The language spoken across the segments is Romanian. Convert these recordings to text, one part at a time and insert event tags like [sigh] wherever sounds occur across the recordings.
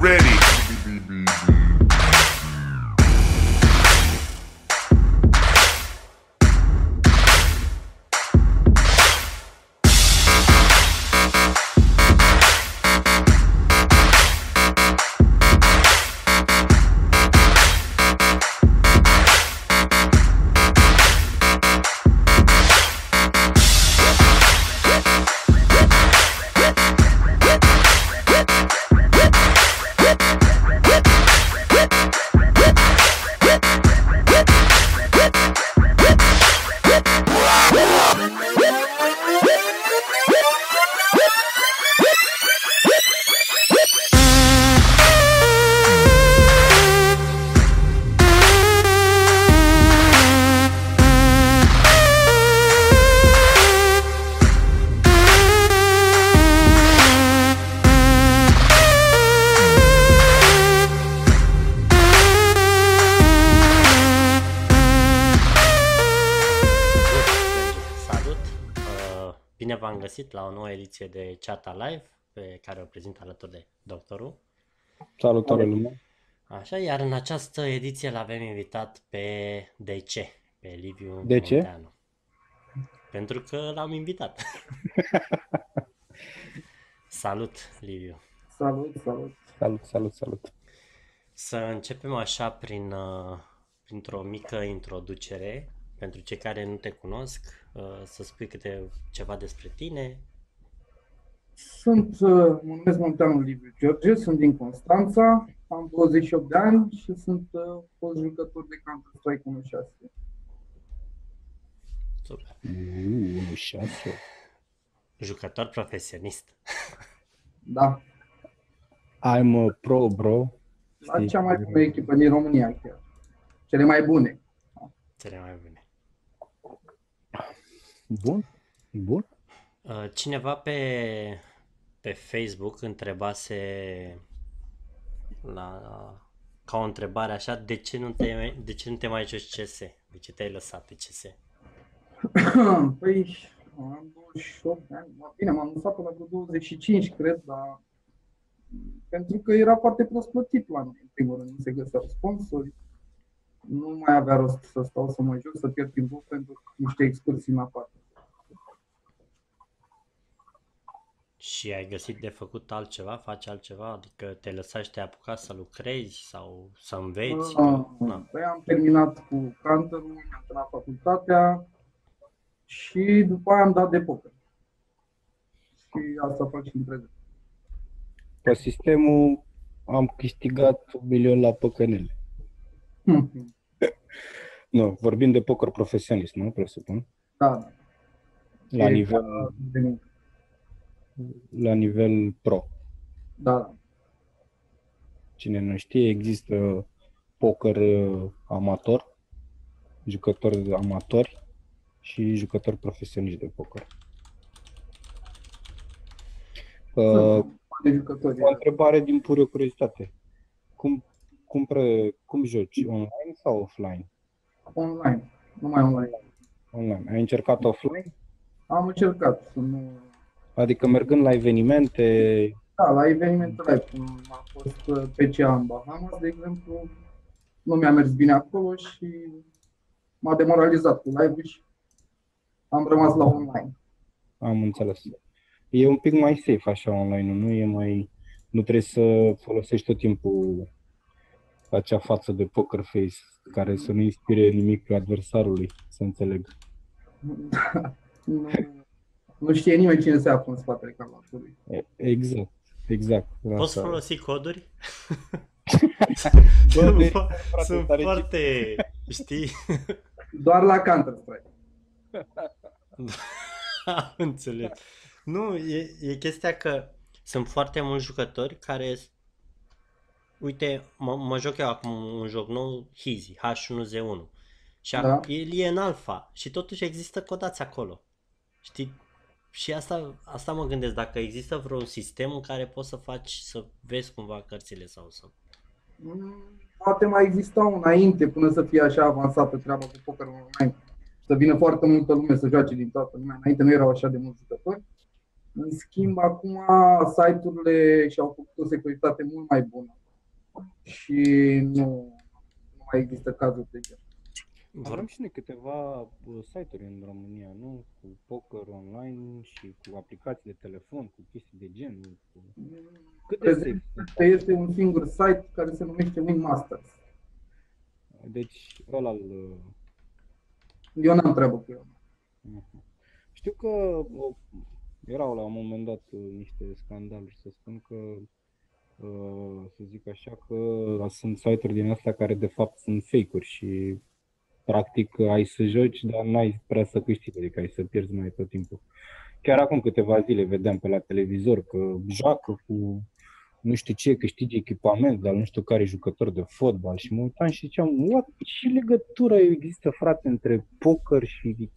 ready. La o nouă ediție de Chat Live pe care o prezint alături de doctorul. Salutare lume! Așa, iar în această ediție l-avem invitat pe DC, pe Liviu De ce? Munteanu. Pentru că l-am invitat. [laughs] Salut, Liviu! Salut, salut. Salut, salut, salut! Să începem așa prin, uh, printr-o mică introducere pentru cei care nu te cunosc, uh, să spui câte ceva despre tine. Sunt, uh, mă numesc Monteanu Liviu George, sunt din Constanța, am 28 de ani și sunt uh, fost jucător de Counter-Strike 1.6. Super! Uuu, șase. Jucător profesionist. [laughs] Da, I'm a pro, bro. la Știi? cea mai bună echipă din România chiar. Cele mai bune. Cele mai bune. Bun, bun. Uh, Cineva pe, pe Facebook întrebase la, ca o întrebare așa, de ce nu te, de ce nu te mai joci CS? De ce te-ai lăsat de CS? [clears throat] păi, am 28 de ani. Bine, m-am lăsat până cu 25, cred, dar pentru că era foarte prost plătit la noi, în primul rând, nu se găseau sponsori. Nu mai avea rost să stau să mă joc, să pierd timpul pentru niște excursii în afară. Și ai găsit de făcut altceva, faci altceva? Adică te lăsai și te apuca să lucrezi sau să înveți? Ah, Na. Păi am terminat cu canterul, mi-am terminat facultatea și după aia am dat de poker. Și asta fac și în prezent. Pe sistemul am câștigat un milion la păcănele. [laughs] Nu, vorbim de poker profesionist, nu? Presupun. Da, da. La E nivel, ca de muncă. La nivel pro. Da, da. Cine nu știe, există poker uh, amator, jucători amatori și jucători profesioniști de poker. Uh, De jucători. O întrebare din pură curiozitate. Cum, cum, pre, cum joci? Online sau offline? Online, numai online. Online. Ai încercat offline? Am încercat să nu... Adică mergând la evenimente, Da, la evenimente live, cum a fost uh, PCA în Bahamas, de exemplu, nu mi-a mers bine acolo și m-a demoralizat cu live și am rămas la online. am înțeles. E un pic mai safe așa online, nu e mai... Nu trebuie să folosești tot timpul acea față de poker face care să nu inspire nimic pe adversarului, să înțeleg. [laughs] nu, nu știe nimeni cine se află în spatele calculatului. E- Exact, exact. Poți Asta. folosi coduri? [laughs] Bă, de- Sunt, frate, sunt tare foarte, știi? Doar la Counter-Strike. [laughs] Am înțeles. Nu, e, e chestia că sunt foarte mulți jucători care Uite, mă, mă joc eu acum un joc nou, Hizi, H1Z1. Și Da. ac- el e în alfa și totuși există codați acolo. Știi? Și asta, asta mă gândesc, dacă există vreun sistem în care poți să faci, să vezi cumva cărțile sau să... Mm, Poate mai existau înainte până să fie așa avansată treaba cu poker online. Să vină foarte multă lume să joace din toată lumea. Înainte nu erau așa de mulți jucători. În schimb, acum site-urile și-au făcut o securitate mult mai bună și nu, nu mai există cazuri de genul. Avem și noi câteva uh, site-uri în România, nu? Cu poker online și cu aplicații de telefon, cu chestii de genul. Cu... Cât de safe sunt? Este un singur site care se numește Wingmasters. Deci ăla îl... Eu n-am treabă cu el. Mhm. Știu că o, erau la un moment dat uh, niște scandaluri, să spun că uh, să zic așa că sunt site-uri din astea care de fapt sunt fake-uri și practic ai să joci, dar n-ai prea să câștigi, adică ai să pierzi mai tot timpul. Chiar acum câteva zile vedeam pe la televizor că joacă cu nu știu ce, câștigi echipament, dar nu știu care jucător de fotbal și mă uitam și ziceam, what, ce legătură există, frate, între poker și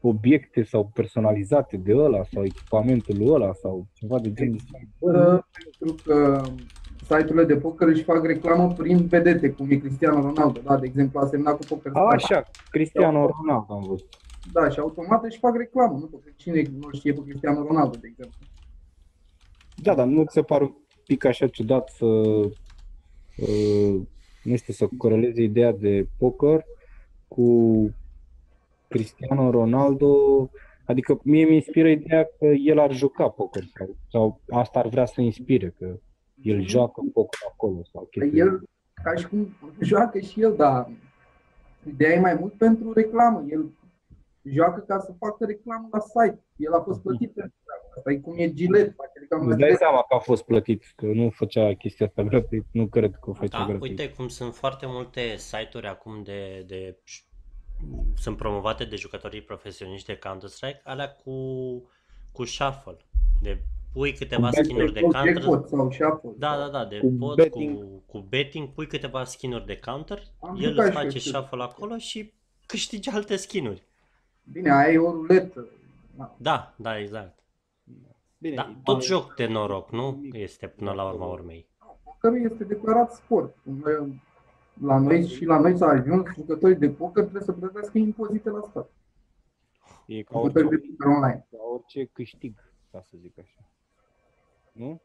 obiecte sau personalizate de ăla sau echipamentul ăla sau ceva de genul ăsta. Fără, pentru că site-urile de poker își fac reclamă prin vedete, cum e Cristiano Ronaldo, da? De exemplu, a semnat cu Poker Stars. Așa, Cristiano Ronaldo am văzut. Da, și automat își fac reclamă, nu? Pentru cine nu știe pe Cristiano Ronaldo, de exemplu. Da, dar nu ți se pare un pic așa ciudat să, uh, nu știu, să coreleze ideea de poker cu Cristiano Ronaldo, adică mie mi inspiră ideea că el ar juca poker sau, sau asta ar vrea să inspire, că el joacă poker acolo sau Că chestii. el, ca și cum joacă și el, dar ideea e mai mult pentru reclamă. El joacă ca să facă reclamă la site. El a fost plătit pentru treaba asta. E cum e Gillette, face reclamă la Îți dai Gillette. seama că a fost plătit, că nu făcea chestia asta gratuit, nu cred că o făcea Da, gratuit. uite cum sunt foarte multe site-uri acum de, de sunt promovate de jucătorii profesioniști de Counter-Strike, alea cu, cu shuffle, de pui câteva Cu skin-uri de Cu counter. jackpot sau shuffle. Da, da, da, de Cu pot, betting. cu, cu betting, pui câteva skin-uri de counter, Am el jucat îți și eu, face știu. shuffle acolo și câștigi alte skin-uri. Bine, aia e o ruletă. Da. Da, da, exact. Bine, Da, tot joc de noroc, nu? Este până la urma urmei. Pokerul este declarat sport. Noi- La noi și la noi s-a ajuns, jucătorii de poker trebuie să plătească impozite la stat. e ca orice, Jucătorii de poker online. ca orice câștig, ca să zic așa. Nu?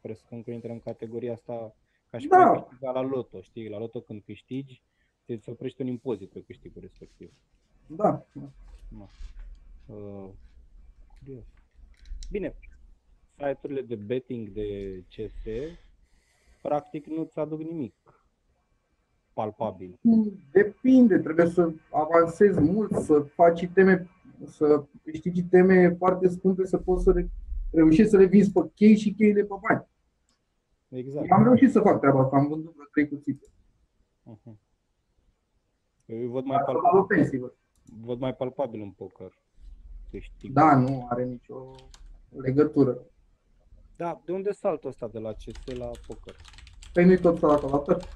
Presupun că intră în categoria asta ca și Da. cum ai câștiga la loto, știi? La loto când câștigi, te se oprește un impozit pe câștigul respectiv. Da. Uh, curios. Bine, site-urile de betting de CS practic nu-ți aduc nimic palpabil. Depinde, trebuie să avansezi mult, să faci teme, să câștigi teme foarte scumpe, să poți să re- reușești să le vinzi pe chei și cheile pe bani. Exact. Eu am reușit să fac treaba asta, am vândut vreo trei cuțite. Uh-huh. Eu îi văd mai, Asta la palpabil, ofensivă. văd mai palpabil în poker. Câștig. Da, nu are nicio legătură. Da, de unde saltul ăsta de la CS la poker? Păi nu-i tot la calator?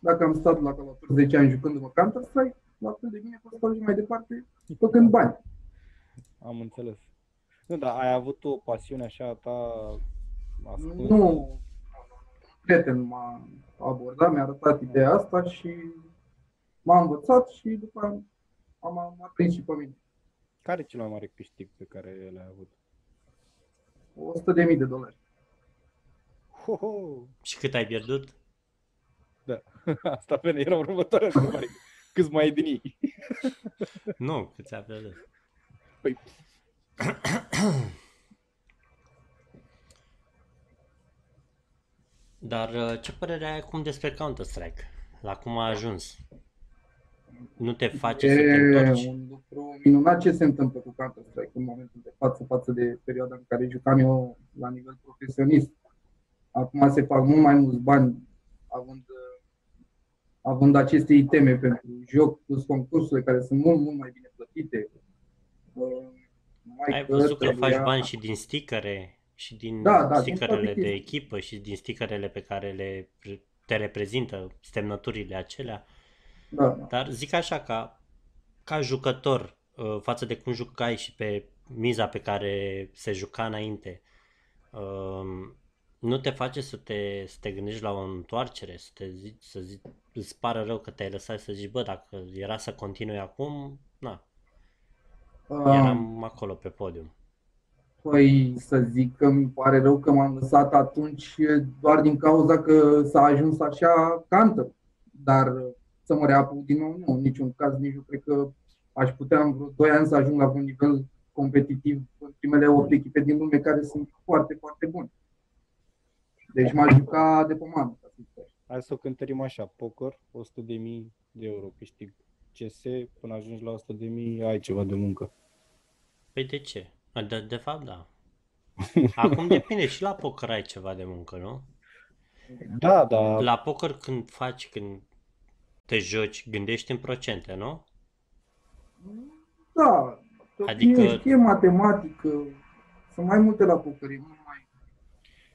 Dacă am stat la calator 10 ani jucându-mă Counter-Strike, la fel de bine pot să fac și mai departe făcând bani. Am înțeles. Nu, dar ai avut o pasiune așa a ta ascunsă? Nu, un prieten m-a abordat, mi-a arătat ideea asta și m-a învățat și după aia am, am prins și pe mine. Care e cel mai mare câștig pe care l-ai avut? 100.000 de dolari. Ho, ho! Și cât ai pierdut? [laughs] Asta pe era următoarea întrebare. Câți mai ai din ei? Nu, cât ți-a pierdut. Păi, Dar uh, ce părere ai acum despre Counter-Strike? La cum a ajuns? Nu te face să te E întorci? un lucru minunat ce se întâmplă cu Counter-Strike în momentul de față, față de perioada în care jucam eu la nivel profesionist. Acum se fac mult mai mulți bani având, având aceste iteme pentru joc, plus concursurile care sunt mult, mult mai bine plătite. Uh, Mai Ai văzut că trebuia- faci bani și din stickere și din Da, da, din stickerele toate de chestii. echipă și din stickerele pe care le te reprezintă, semnăturile acelea. Da, da. Dar zic așa, ca, ca jucător, uh, față de cum jucai și pe miza pe care se juca înainte, um, nu te face să te, să te gândești la o întoarcere, să te zici, să zici, îți pară rău că te-ai lăsat să zici, bă, dacă era să continui acum, na. Uh, Eram acolo pe podium. Păi să zic că mi pare rău că m-am lăsat atunci doar din cauza că s-a ajuns așa cantă. Dar să mă reapuc din nou, nu, în niciun caz, nici nu cred că aș putea în vreo 2 ani să ajung la un nivel competitiv în primele 8 echipe din lume care sunt foarte, foarte bune. Deci m-aș juca de pomană. ca să zic așa. Hai să o cântărim așa, poker, 100.000 de euro câștig. CS, până ajungi la 100.000, ai ceva de muncă. Păi de ce? De, de fapt, da. [laughs] Acum depinde și la poker ai ceva de muncă, nu? Da, da, La poker când faci, când te joci, gândești în procente, nu? Da, Adică- adică... știe matematică, sunt mai multe la poker, e mult mai,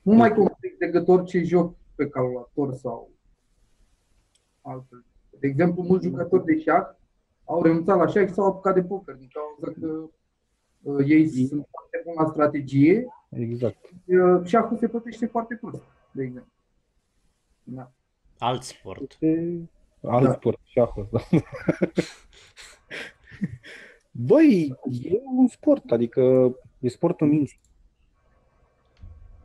mult mai complex decât orice joc pe calculator sau altfel. De exemplu, mulți jucători de șah au renunțat la șah și s-au apucat de poker din cauza că uh, ei sunt foarte buni la strategie exact. uh, șahul se plătește foarte prost, de exemplu. Da. Alt sport. Este alt Da. sport, șahul. Băi, e un sport, adică e sportul minții.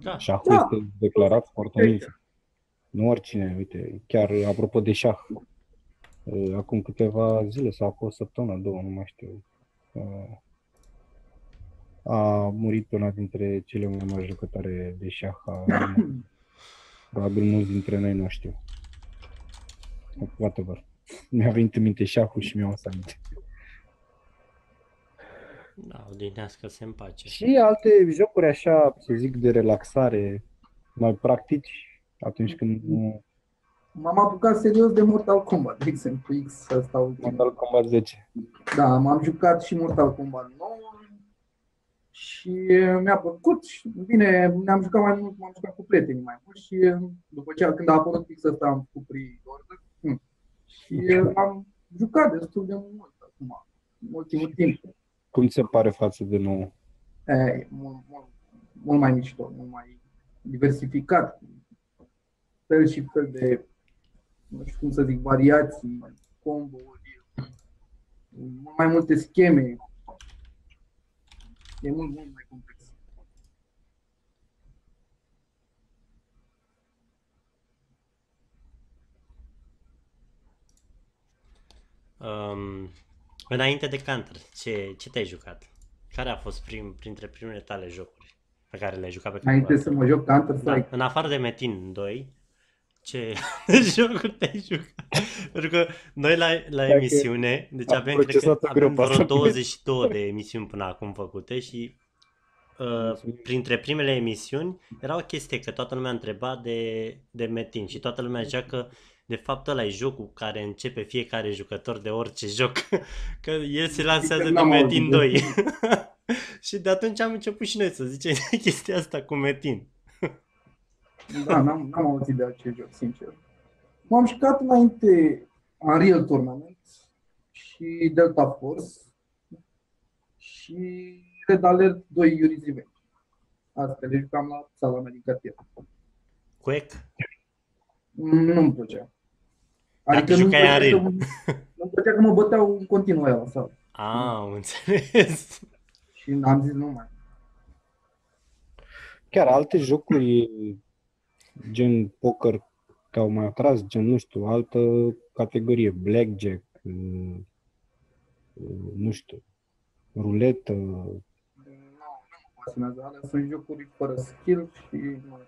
Da. Șahul Da. este declarat sportul minții. Nu oricine, uite, chiar apropo de șah, uh, acum câteva zile sau acum o săptămână, două, nu mai știu, uh, a murit una dintre cele mai mari jucătoare de șah a lumii. [coughs] Probabil mulți dintre noi nu știu. Whatever. Mi-a venit în minte șahul și mi-a adus aminte. Da, odihnească-se în pace. Și alte jocuri așa, să zic, de relaxare, mai practici atunci când nu... M-am apucat serios de Mortal Kombat, de exemplu, X ăsta ultimul. Mortal Kombat 10. Da, m-am jucat și Mortal Kombat 9 și mi-a plăcut și bine, ne-am jucat mai mult, m-am jucat cu prietenii mai mult și după ce când a apărut fix ăsta am făcut pre-order hm, și am jucat destul de mult acum, în ultimul timp. Cum ți se pare față de nou? E, mult, mult, mult mai mișto, mult mai diversificat, fel și fel de, nu știu cum să zic, variații, combo-uri, mult mai multe scheme. E mult, mult mai complex. Um, înainte de Counter, ce, ce te-ai jucat? Care a fost prim, printre primele tale jocuri pe care le-ai jucat pe Înainte calculator? să mă joc Da, Counter-Strike, în afară de Metin 2, ce [laughs] jocuri te-ai jucat? Pentru că noi la, la Dacă emisiune, deci am avem, cred că, procesat-o greu avem pe vreo asta. 22 de emisiuni până acum făcute și uh, printre primele emisiuni era o chestie că toată lumea întreba de, de Metin și toată lumea zicea că de fapt ăla e jocul care începe fiecare jucător de orice joc, [laughs] că el se lansează de N-am Metin auzit de 2. [laughs] și de atunci am început și noi să zicem chestia asta cu Metin. Da, n-am, n-am auzit de acest joc, sincer. M-am jucat înainte Unreal Tournament și Delta Force și Red Alert 2 Yuri's Revenge. Astea le jucam la sala mea din cartier. Quake? Nu-mi plăcea. Dar tu nu-mi jucai plăcea Unreal. că- Nu-mi plăcea că mă băteau în continuu aia la sală. Ah, am înțeles. Și am zis nu mai. Chiar alte jocuri gen poker te-au mai atras, gen, nu știu, altă categorie, blackjack, uh, uh, nu știu, ruletă, Nu, nu mă pasionează. Alea sunt jocuri fără skill și nu,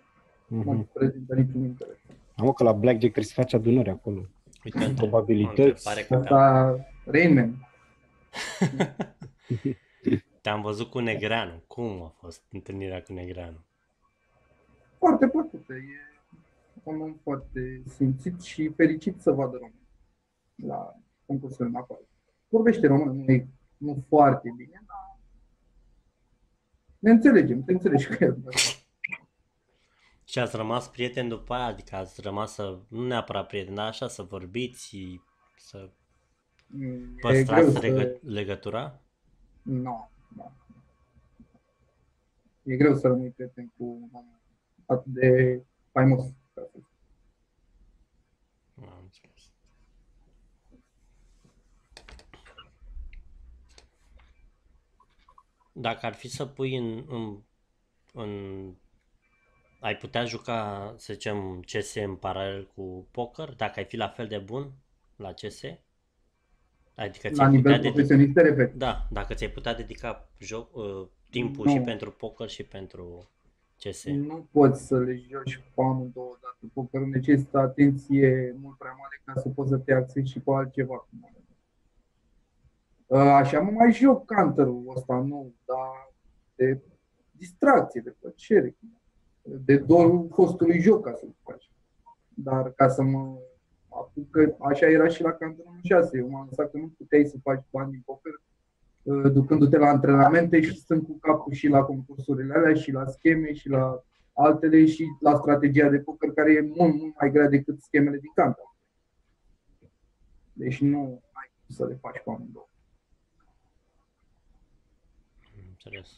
nu uh-huh. mă prezintă niciun interes. Am că la blackjack trebuie să faci adunări acolo. Uite, între- Probabilități. Pare că te-am, Asta, Rain Man. te-am văzut cu Negreanu. Cum a fost întâlnirea cu Negreanu? Foarte plăcută. E un om foarte simțit și fericit să vadă român la concursul în afară. Vorbește român, nu e nu foarte bine, dar ne înțelegem, te înțelegi cu el. Și ați rămas prieteni după aia? Adică ați rămas să, nu neapărat prieteni, dar așa să vorbiți, să Mm, E greu păstrați să... legă- legătura? Nu, nu. E greu să rămâi prieten cu un om atât de faimos. ca să zic. Am înțeles. dacă ar fi să pui în, în, în ai putea juca, să zicem, CS în paralel cu poker, dacă ai fi la fel de bun la CS? Adică La ți-ai nivel putea dedica, profesionist, te referi? da, dacă ți-ai putea dedica joc, uh, timpul Nu. și pentru poker și pentru CS. Nu poți să le joci pe amândouă dată. Pokerul necesită atenție mult prea mare ca să poți să te axezi și pe altceva. Uh, Așa mă mai joc counter-ul ăsta nou, dar de distracție, de plăcere, de dorul fostului joc, ca să zic așa. Dar ca să mă apuc, că așa era și la counter 6. Eu m-am lăsat că nu puteai să faci bani din poker uh, ducându-te la antrenamente și stând cu capul și la concursurile alea și la scheme și la altele și la strategia de poker care e mult, mult mai grea decât schemele din counter. Deci nu ai cum să le faci pe amândouă. Am Înțeles.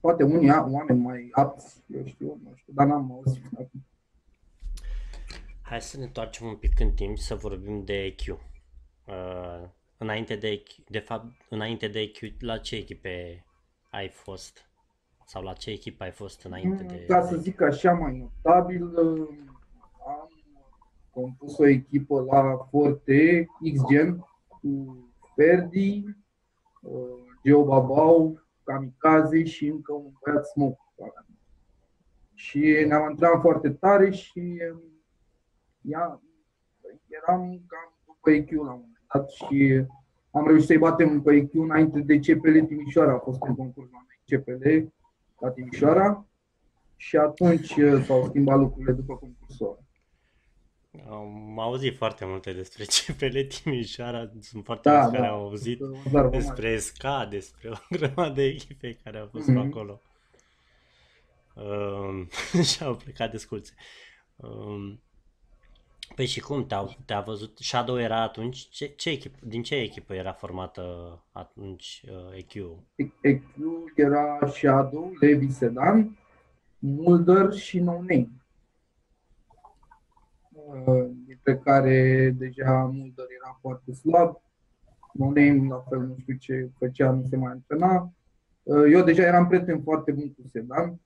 Poate unii oameni mai apți, eu știu, nu știu, dar n-am auzit acum. Hai să ne întoarcem un pic în timp și să vorbim de EQ. Uh, înainte de EQ, de fapt, înainte de EQ, la ce echipe ai fost? Sau la ce echipă ai fost înainte de... Ca să zic așa mai notabil, uh, am compus o echipă la Forte, XGen, cu Ferdi, uh, Geo Babau, Kamikaze și încă un băiat Smoke. Și ne-am antrenat foarte tare și um, ia, eram cam după EQ la un moment dat și am reușit să-i batem pe EQ înainte de CPL Timișoara. A fost un concurs la noi CPL la Timișoara și atunci uh, s-au schimbat lucrurile după concursul ăla. Am auzit foarte multe despre [laughs] CPL Timișoara, sunt foarte Da, mulți care da. au auzit O zarvă mare. despre SCA, despre o [laughs] grămadă de echipe care au fost Mhm. pe acolo. Um, [laughs] și au plecat desculțe. Um, păi și cum te-au, te-a văzut? Shadow era atunci? Ce, ce echipă, din ce echipă era formată atunci uh, EQ? EQ era Shadow, Levi Sedan, Mulder și No Name. Uh, Dintre care deja Mulder era foarte slab, No Name la fel nu știu ce făcea, nu se mai antrena. Uh, Eu deja eram prieten foarte bun cu Sedan.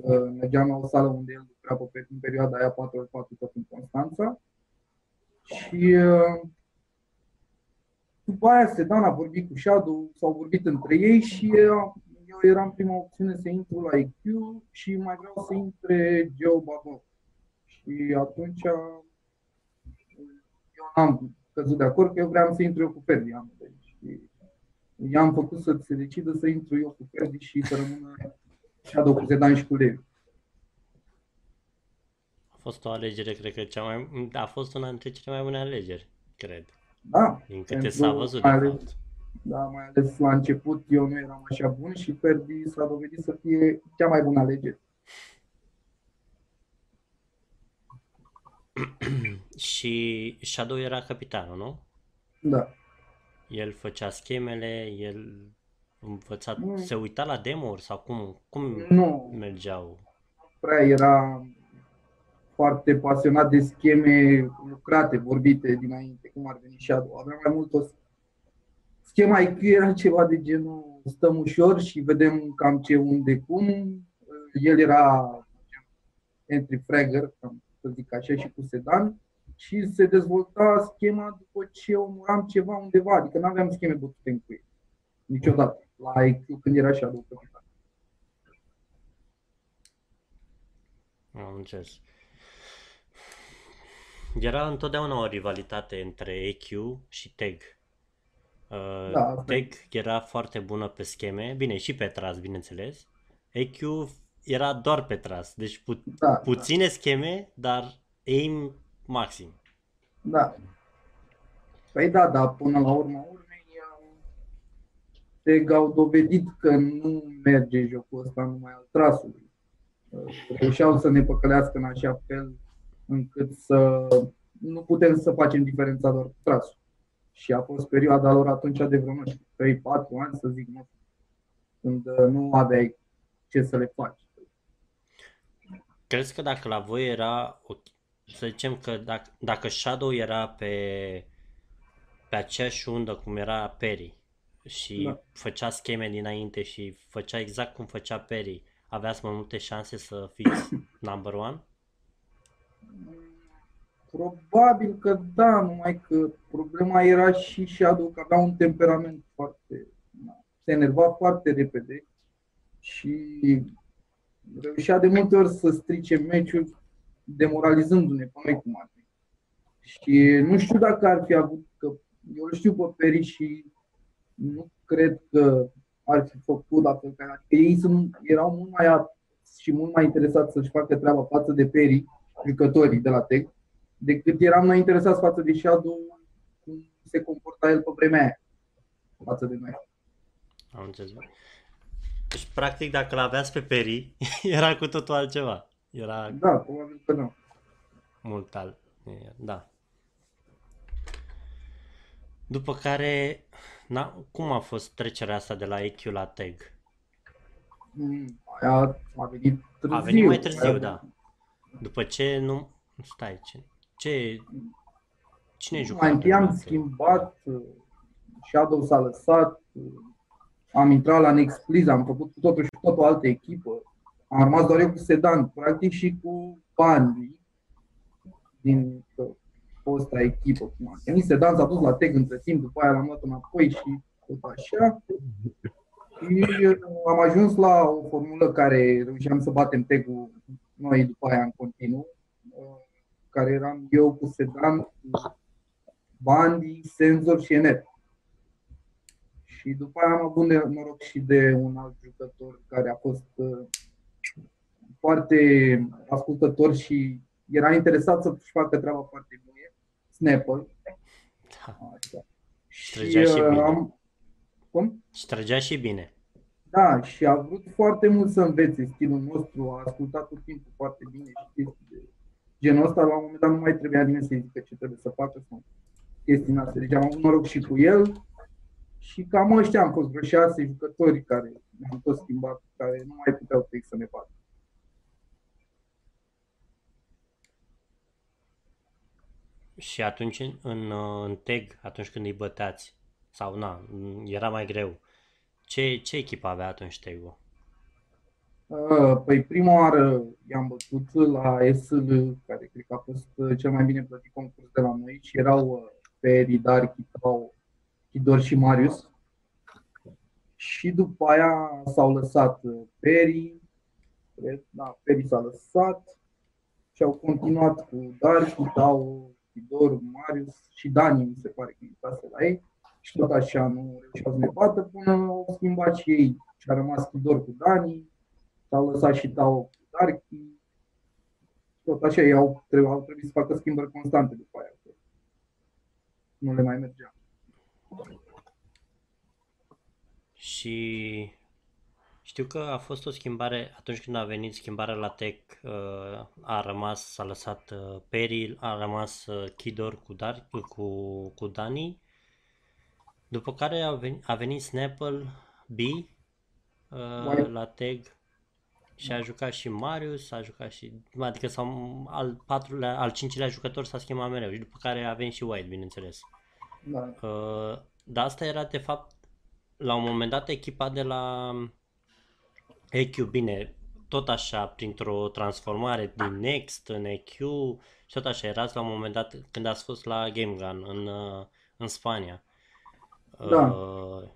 Uh, Mergeam la o sală unde el lucra pe, în perioada aia 4x4 tot în Constanța. Și uh, după aia Sedan a vorbit cu Shadow, s-au vorbit între ei și eu, eu eram prima opțiune să intru la IQ și mai vreau să intre Joe Babo. Și atunci eu n-am căzut de acord că eu vreau să intru eu cu Ferdi amândoi. Și i-am făcut să se decidă să intru eu cu Ferdi și să rămână Shadow cu Sedan și cu Levi. A fost o alegere, cred că cea mai, a fost una dintre cele mai bune alegeri, cred. Da, Din câte Pentru s-a văzut, de mai ales- fapt. da, mai ales la început eu nu eram așa bun și Ferdi s-a dovedit să fie cea mai bună alegere. [clears throat] Și Shadow era capitanul, nu? Da. El făcea schemele, el învăța, Nu. se uita la demo-uri sau cum, cum Nu, mergeau? prea era foarte pasionat de scheme lucrate, vorbite dinainte, cum ar veni Shadow. Avea mai mult o schema IQ era ceva de genul stăm ușor și vedem cam ce, unde, cum. El era entry fragger, cam să zic așa, și cu sedan și se dezvolta schema după ce omoram ceva undeva, adică nu aveam scheme bătute în cuie. Niciodată. La IQ când era Shadow capitan. Am înțeles. Era întotdeauna o rivalitate între EQ și TEG. Uh, Da, asta e. TEG era foarte bună pe scheme, bine, și pe tras, bineînțeles. EQ era doar pe tras, deci pu- Da, puține scheme, dar aim maxim. Da. Păi da, dar până la urma urmei Teg au dovedit că nu merge jocul ăsta numai al trasului. Reușeau să ne păcălească în așa fel încât să nu putem să facem diferența doar cu trasul. Și a fost perioada lor atunci de vreo, nu știu, 3-4 ani, să zic, nu știu, când uh, nu aveai ce să le faci. Crezi că dacă la voi era, o- să zicem că dacă, dacă Shadow era pe, pe pe aceeași undă cum era Perry și Da. făcea scheme dinainte și făcea exact cum făcea Perry, aveați mai multe șanse să fiți [coughs] number one? Probabil că da, numai că problema era și Shadow că avea un temperament foarte... na, se enerva foarte repede și reușea de multe ori să strice meciul demoralizându-ne pe noi cum ar fi. Și nu știu dacă ar fi avut, că eu îl știu pe Peri și nu cred că ar fi făcut la fel ca adică ei sunt, erau mult mai apți și mult mai interesați să-și facă treaba față de Peri, jucătorii de la Tech, decât eram noi interesați față de Shadow cum se comporta el pe vremea aia față de noi. Am înțeles. Deci, practic, dacă l-aveați pe Perry, [laughs] era cu totul altceva. Era Da, probabil că da. mult alt. Da. După care, na, cum a fost trecerea asta de la EQ la TEG? Mm, Aia a venit târziu. A venit mai târziu, Aia- da. După ce nu... Stai, ce... ce cine juca? Mai întâi am la TEG? schimbat, uh, Shadow s-a lăsat, uh, am intrat la Next Please, am făcut cu totul și cu totul o altă echipă. Am rămas doar eu cu Sedan, practic și cu Bandi din uh, fosta echipă. Cum a venit Sedan, s-a dus la Teg între timp, după aia l-am luat înapoi și tot așa. Și uh, am ajuns la o formulă care reușeam să batem Teg-ul noi după aia în continuu, uh, care eram eu cu Sedan, cu Bandi, Senzor și Enet. Și după aia am avut de- noroc și de un alt jucător care a fost uh, foarte ascultător și era interesat să-și facă treaba foarte bine, Snapple. Da. Așa. Și, Trăgea și uh, bine. am, cum? Și trăgea și bine. Da, și a vrut foarte mult să învețe stilul nostru, a ascultat tot timpul foarte bine și chestii de genul ăsta. La un moment dat nu mai trebuia nimeni să-i zică ce trebuie să facă sau chestii din astea. Deci am avut noroc și cu el și cam ăștia am fost vreo șase jucători care ne-am tot schimbat, care nu mai puteau fix să ne facă. Și atunci în, în, uh, în TEG, atunci când îi băteați, sau na, era mai greu, ce, ce echipă avea atunci TEG-ul? Uh, Păi prima oară i-am bătut la SL, care cred că a fost uh, cel mai bine plătit concurs de la noi și erau uh, Peri, Dar, Chitau, Chidor și Marius. Și după aia s-au lăsat uh, Peri, cred, da, Peri s-a lăsat și au continuat cu Dar, Chitau, Chidor, Marius și Dani, mi se pare că intrase la ei. Și tot așa nu reușeau să ne bată până au schimbat și ei și a rămas Chidor cu Dani, s-au lăsat și Tao cu Darky. Tot așa, ei au, trebuie, au trebuit să facă schimbări constante după aia. că Nu le mai mergea. Și știu că a fost o schimbare, atunci când a venit schimbarea la Tech, uh, a rămas, s-a lăsat uh, Perry, a rămas uh, Kidor cu, Dar, cu, cu Dani, după care a venit, a venit Snapple B uh, Mai- la Tech și a jucat și Marius, a jucat și, adică sau al patrulea, al cincilea jucător s-a schimbat mereu și după care a venit și White, bineînțeles. Da. Uh, dar asta era de fapt la un moment dat echipa de la EQ, bine, tot așa printr-o transformare din Next în EQ și tot așa erați la un moment dat când ați fost la Game Gun în, uh, în Spania. Da. Uh,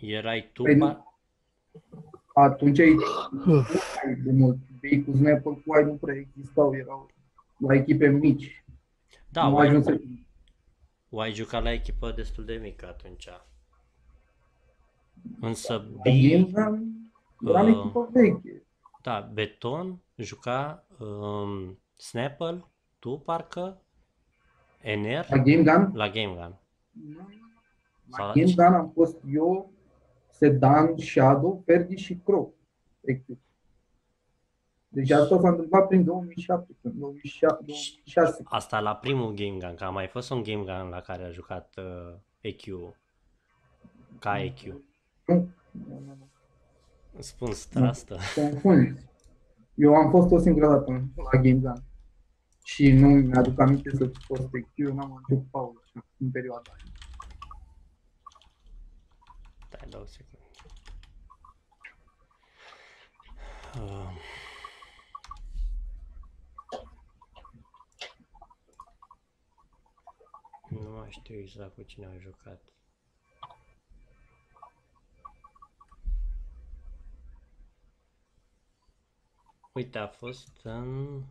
erai tu, Păi nu- pa- Atunci ei de mult. Ei cu Snapple cu ai nu prea existau, erau la echipe mici. da, nu au White, ajuns să... White juca la echipă destul de mică atunci. Însă B, Eram eram Uh. echipă veche. Da, Beton juca um, Snapple, tu parcă, NR La Game Gun, la Game Gun. la Game Gun am fost eu, Sedan, Shadow, Ferdi și Crow. Efectiv. Deci asta s-a întâmplat prin 2007, prin 2006. 2006. Asta la primul Game Gun, că a mai fost un Game Gun la care a jucat uh, EQ, ca EQ. Nu, nu, nu, nu. Spun strastă. Confunzi. Eu am fost o singură dată în- la Game Gun. Și nu mi-aduc aminte să fi fost EQ, eu n-am avut pauză așa, în perioada aia. Să dau o secundă. Uh. Nu mai știu exact cu cine am jucat. Uite, a fost în...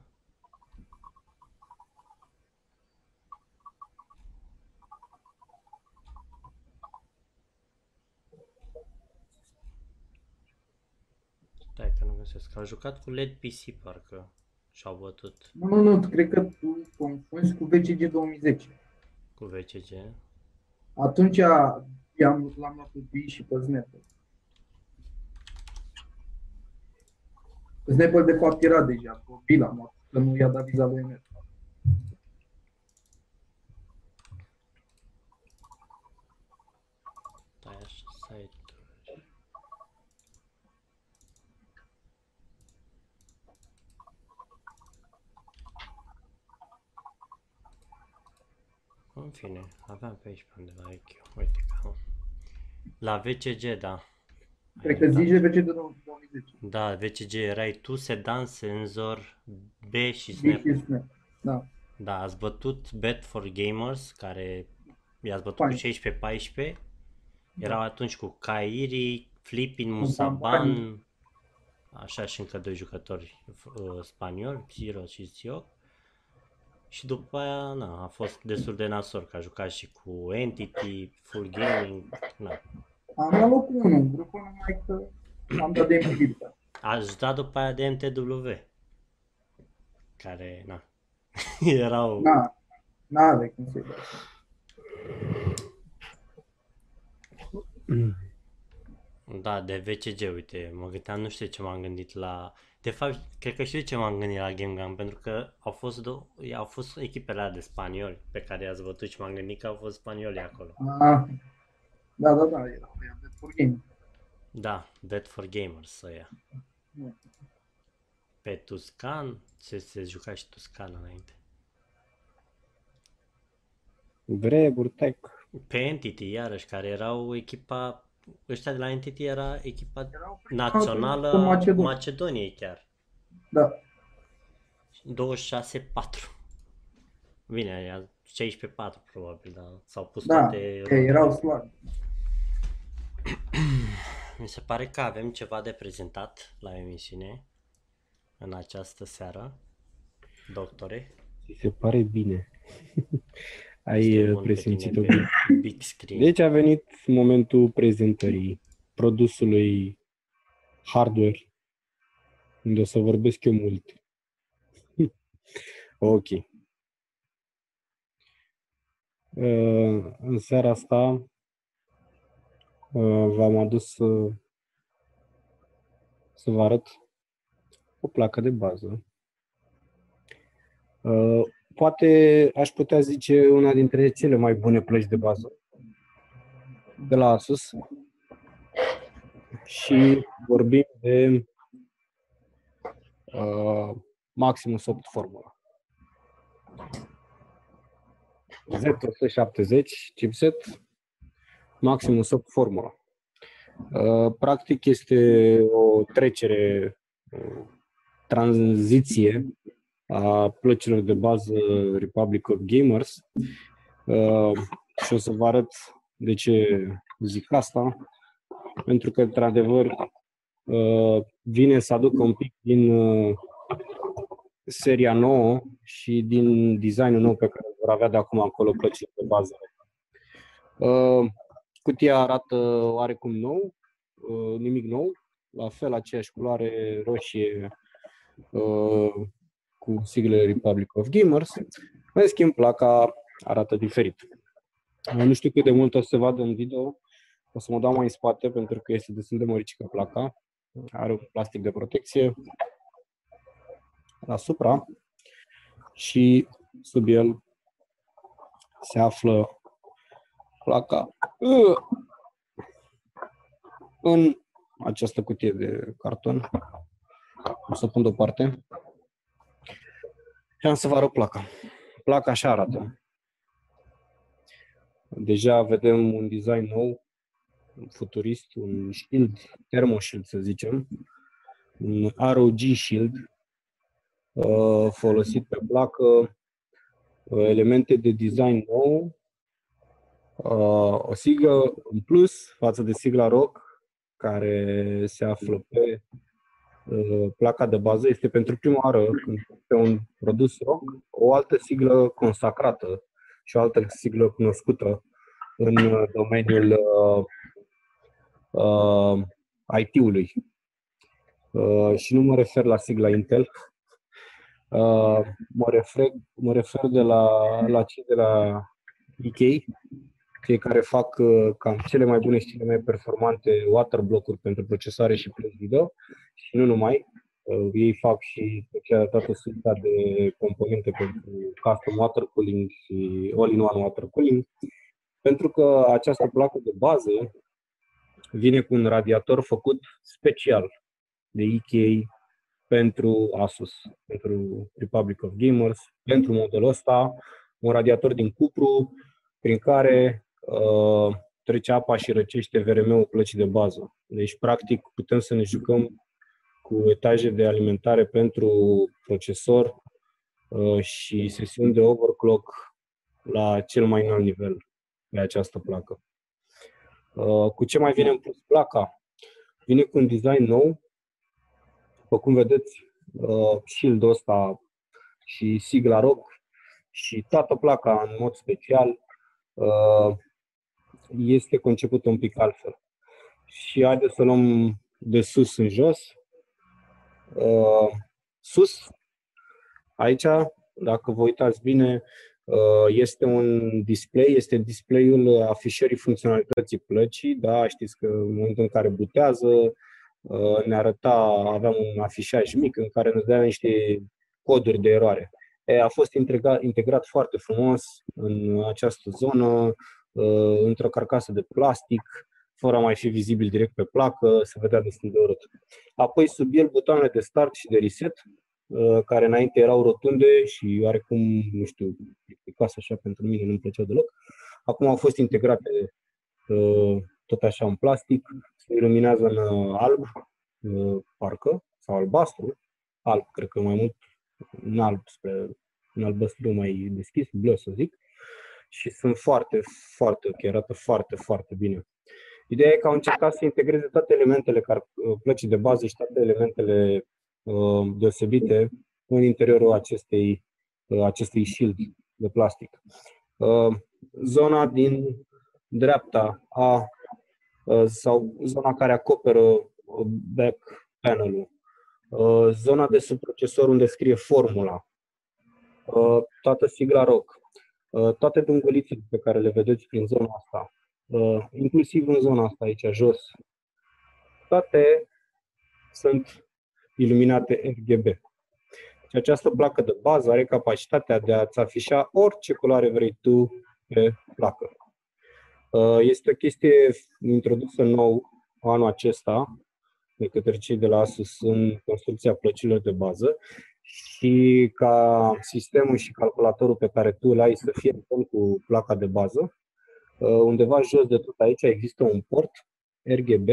Stai că nu găsesc. A jucat cu LED PC parcă și-au bătut Nu, nu, nu, cred că tu confunzi cu VCG 2010. cu VCG. Atunci am, l-am luat pe B și pe Snapple. Snapple de fapt era deja, pe B l-am luat, că nu i-a dat viza lui Emer. Stai așa, site-uri. În fine, aveam pe aici pe undeva IQ. Uite că am. La VCG, da. Cred că zici de VCG 2010. Da, VCG erai tu, Sedan, Senzor, B și B Snap. și Snap. Da. Da, ați bătut Bet for Gamers, care i-ați bătut Fine. cu 16-14. Erau atunci cu Kairi, Flippin, Musaban. Musaban, așa și încă doi jucători uh, spanioli, Zero și Zio. Și după aia, na, a fost destul de nasor, că a jucat și cu Entity, Full Gaming, na. Am luat locul 1 în grupul, numai că am dat de MTV după aia. A jucat după aia de MTW, care, na, [laughs] erau... Na, n-are cum să-i dai. Da, de VCG, uite, mă gândeam, nu știu ce m-am gândit la... De fapt, cred că știu ce m-am gândit la Game Gang, pentru că au fost, două, au fost echipele alea de spanioli pe care i-ați bătut și m-am gândit că au fost spanioli acolo. Ah, da, da, da, era era de for game. Da, Bet for Gamers să ia. Pe Tuscan, se, se juca și Tuscan înainte. Vreburi, tech. Pe Entity, iarăși, care erau echipa... Ăștia de la Entity era echipa Erau națională cu a Macedon. Macedoniei chiar. Da, 26-4. Bine, aia 16-4 probabil, dar s-au pus da, toate... că erau slabi. [clears throat] Mi se pare că avem ceva de prezentat la emisiune în această seară. Doctore, Ți se pare bine. [laughs] Ai este uh, bun pe presimțit-o tine bine. pe big screen. Deci a venit momentul prezentării produsului hardware, unde o să vorbesc eu mult. [laughs] ok. Uh, În seara asta uh, v-am adus să, să vă arăt o placă de bază. Uh, Poate aș putea zice una dintre cele mai bune plăci de bază de la Asus și vorbim de uh, Maximus 8 Formula. Z170 chipset Maximus 8 Formula. Uh, practic este o trecere, o tranziție a plăcilor de bază Republic of Gamers uh, și o să vă arăt de ce zic asta, pentru că, într-adevăr, uh, vine să aducă un pic din uh, seria nouă și din designul nou pe care îl vor avea de acum acolo plăcile de bază. Uh, Cutia arată oarecum nou, uh, nimic nou, la fel aceeași culoare roșie uh, cu siglele Republic of Gamers. În schimb, placa arată diferit. Nu știu cât de mult o să se vadă în video, o să mă dau mai în spate pentru că este destul de măricică placa. Are un plastic de protecție deasupra și sub el se află placa uh, în această cutie de carton. O să o pun deoparte. Și am să vă arăt placa. Placa așa arată. Deja vedem un design nou, futurist, un shield, thermoshield să zicem, un ROG shield uh, folosit pe placă, uh, elemente de design nou, uh, o siglă în plus față de sigla ROG, care se află pe placa de bază. Este pentru prima oară când pe un produs ROG o altă siglă consacrată și o altă siglă cunoscută în domeniul uh, uh, IT-ului. Uh, și nu mă refer la sigla Intel, uh, mă, refer, mă refer de la, la cei de la EK, cei care fac uh, cam cele mai bune și cele mai performante waterblock-uri pentru procesoare și plus video și nu numai. Uh, ei fac și toată suita de componente pentru custom water cooling și all-in-one water cooling. Pentru că această placă de bază vine cu un radiator făcut special de EKA pentru Asus, pentru Republic of Gamers, pentru modelul ăsta, un radiator din cupru prin care uh, trece apa și răcește VRM-ul plăcii de bază. Deci, practic, putem să ne jucăm cu etaje de alimentare pentru procesor uh, și sesiuni de overclock la cel mai înalt nivel pe această placă. Uh, cu ce mai vine în plus placa? Vine cu un design nou. După cum vedeți, uh, shield-ul ăsta și sigla ROG și toată placa în mod special uh, este concepută un pic altfel. Și haideți să luăm de sus în jos. Sus, aici, dacă vă uitați bine, Uh, este un display, este displayul afișării funcționalității plăcii, da, știți că în momentul în care butează, uh, ne arăta, aveam un afișaj mic în care ne dea niște coduri de eroare. E, a fost integrat, integrat foarte frumos în această zonă, uh, într-o carcasă de plastic, fără a mai fi vizibil direct pe placă, se vedea destul de urât. Apoi sub el butoanele de start și de reset, Uh, care înainte erau rotunde și oarecum, nu știu, plicticoase așa pentru mine, nu-mi plăceau deloc. Acum au fost integrate uh, tot așa în plastic, se iluminează în uh, alb, parcă, sau albastru, alb, cred că mai mult în alb spre în albastru mai deschis, bleu să zic, și sunt foarte, foarte ok, arată foarte, foarte bine. Ideea e că au încercat să integreze toate elementele care plăcii de bază și toate elementele Uh, deosebite în interiorul acestei, uh, acestui shield de plastic. Uh, zona din dreapta a sau zona care acoperă back panel-ul, zona de sub procesor unde scrie formula, toată sigla ROC, toate dungălițele pe care le vedeți prin zona asta, inclusiv în zona asta aici jos, toate sunt iluminate RGB. Și această placă de bază are capacitatea de a-ți afișa orice culoare vrei tu pe placă. Uh, este o chestie introdusă nou anul acesta de către cei de la Asus în construcția plăcilor de bază și ca sistemul și calculatorul pe care tu îl ai să fie cu placa de bază, uh, undeva jos de tot aici există un port RGB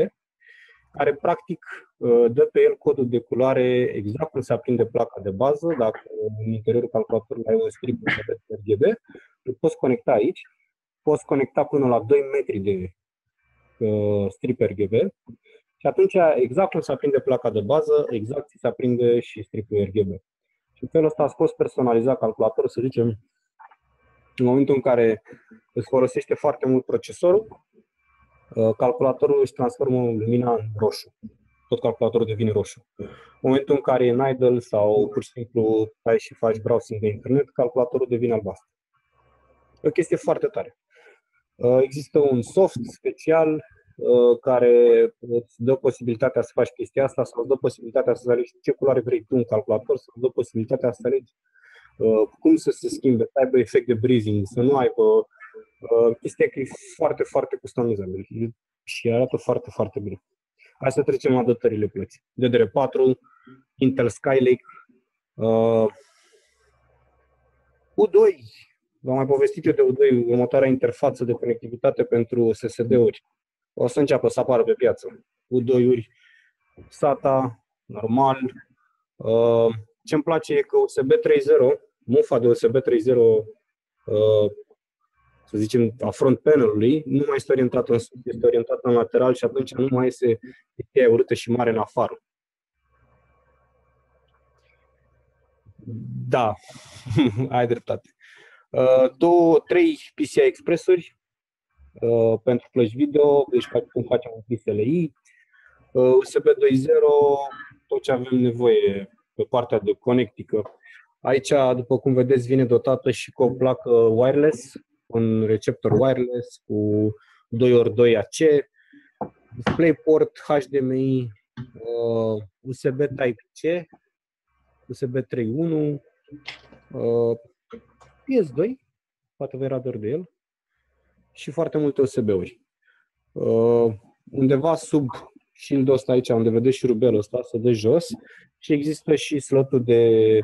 care practic uh, dă pe el codul de culoare exact cum se aprinde placa de bază. Dacă în interiorul calculatorului ai un strip RGB, îl poți conecta aici. Poți conecta până la 2 metri de uh, strip RGB și atunci, exact cum se aprinde placa de bază, exact se aprinde și stripul RGB. Și în felul ăsta a poți personaliza calculatorul, să zicem, în momentul în care îți folosește foarte mult procesorul, Uh, calculatorul își transformă lumina în roșu. Tot calculatorul devine roșu. În momentul în care e în idle sau pur și simplu ai și faci browsing de internet, calculatorul devine albastru. E o chestie foarte tare. Uh, există un soft special uh, care îți dă posibilitatea să faci chestia asta sau îți dă posibilitatea să alegi ce culoare vrei tu în calculator sau îți dă posibilitatea să alegi cum să se schimbe, să aibă efect de breathing, să nu aibă Uh, chestia că e foarte, foarte customizabil și arată foarte, foarte bine. Hai să trecem la dotările plății. DDR4, Intel Skylake, uh, U2, v-am mai povestit eu de U2, următoarea interfață de conectivitate pentru SSD-uri. O să înceapă să apară pe piață. U2-uri, SATA, normal. Uh, ce-mi place e că USB 3.0, mufa de USB 3.0, uh, să zicem, a front panelului, nu mai este orientată în sus, este orientată în lateral și atunci nu mai este cheia urâtă și mare în afară. Da, [laughs] ai dreptate. Uh, două, trei PCI Expressuri uh, pentru plăci video, deci cum facem un PSLI, uh, USB 2.0, tot ce avem nevoie pe partea de conectică. Aici, după cum vedeți, vine dotată și cu o placă wireless, un receptor wireless cu 2x2 AC, DisplayPort, HDMI, uh, USB Type-C, USB 3.1, uh, PS2, poate vă era doar de el, și foarte multe USB-uri. Uh, undeva sub shield-ul ăsta aici, unde vedeți și rubelul ăsta, să de jos, și există și slotul de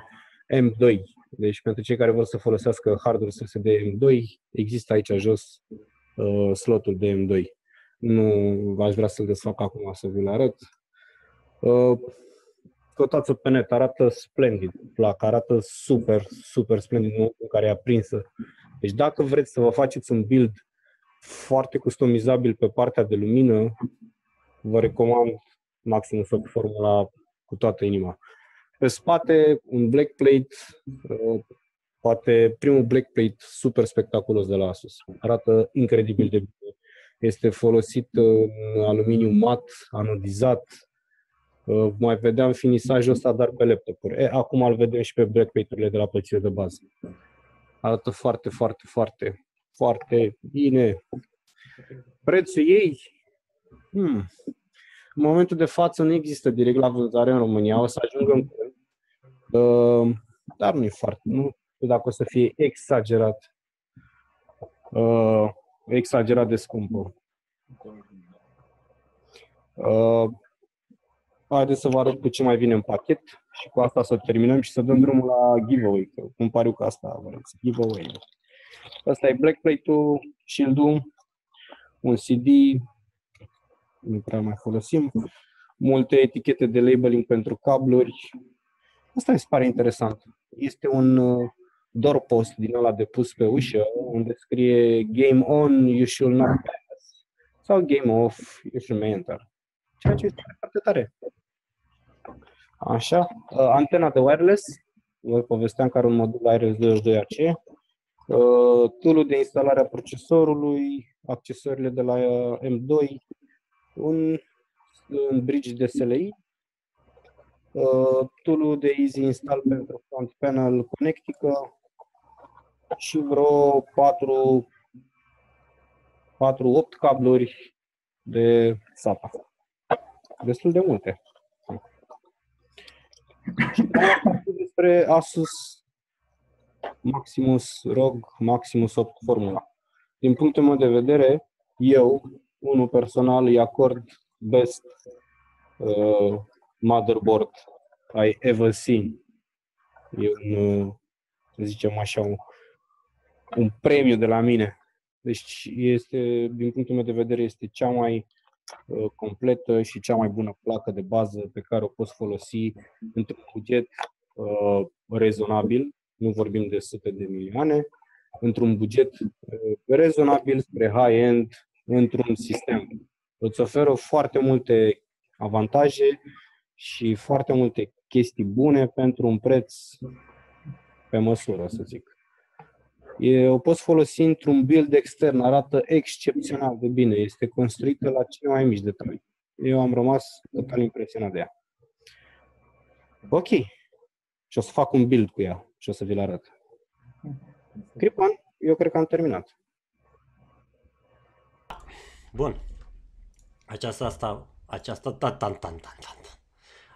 M2. Deci pentru cei care vor să folosească hardware SSD M2, există aici jos uh, slotul de M2. Nu aș vrea să-l desfac acum să vi-l arăt. Uh, căutați-o pe net, arată splendid, plac, arată super, super splendid în momentul în care e aprinsă. Deci dacă vreți să vă faceți un build foarte customizabil pe partea de lumină, vă recomand maxim să formula cu toată inima. Pe spate, un black plate, uh, poate primul black plate super spectaculos de la Asus. Arată incredibil de bine. Este folosit în aluminiu mat, anodizat, Uh, mai vedeam finisajul ăsta dar pe laptopuri. E, acum îl vedem și pe backplate-urile de la plăcire de bază. Arată foarte, foarte, foarte, foarte bine. Prețul ei, hmm, în momentul de față nu există direct la vânzare în România, o să ajungă în curând, uh, dar nu e foarte, nu știu dacă o să fie exagerat, uh, exagerat de scumpă. Uh, Haideți să vă arăt cu ce mai vine în pachet și cu asta să terminăm și să dăm drumul la giveaway, că cum pariu că asta vreți, giveaway. Asta e Blackplate-ul, Shield-ul, un CD, nu prea mai folosim, multe etichete de labeling pentru cabluri. Asta mi se pare interesant. Este un uh, doorpost din ăla de pus pe ușă, unde scrie Game on, you should not pass. Sau Game off, you should enter. Ceea ce este foarte tare. Așa, uh, antena de wireless, vă povesteam că are un modul wireless 22AC, uh, tool de instalare a procesorului, accesoriile de la uh, M2, un, un bridge de SLI, tool de easy install pentru front panel Connectică și vreo 4 4-8 cabluri de SATA. Destul de multe despre Asus Maximus ROG Maximus 8 Formula. Din punctul meu de vedere, eu, unul personal, îi acord best uh, motherboard I ever seen. E un, uh, să zicem așa, un, un premiu de la mine. Deci este, din punctul meu de vedere, este cea mai Uh, completă și cea mai bună placă de bază pe care o poți folosi într-un buget uh, rezonabil, nu vorbim de sute de milioane, într-un buget uh, rezonabil spre high-end, într-un sistem. Îți oferă foarte multe avantaje și foarte multe chestii bune pentru un preț pe măsură, să zic. E, o poți folosi într-un build extern, arată excepțional de bine, este construită la cele mai mici detalii. Eu am rămas total impresionat de ea. Ok, și o să fac un build cu ea și o să vi-l arăt. Cripan, eu cred că am terminat. Bun. Aceasta asta, aceasta, ta, ta, ta, ta, ta.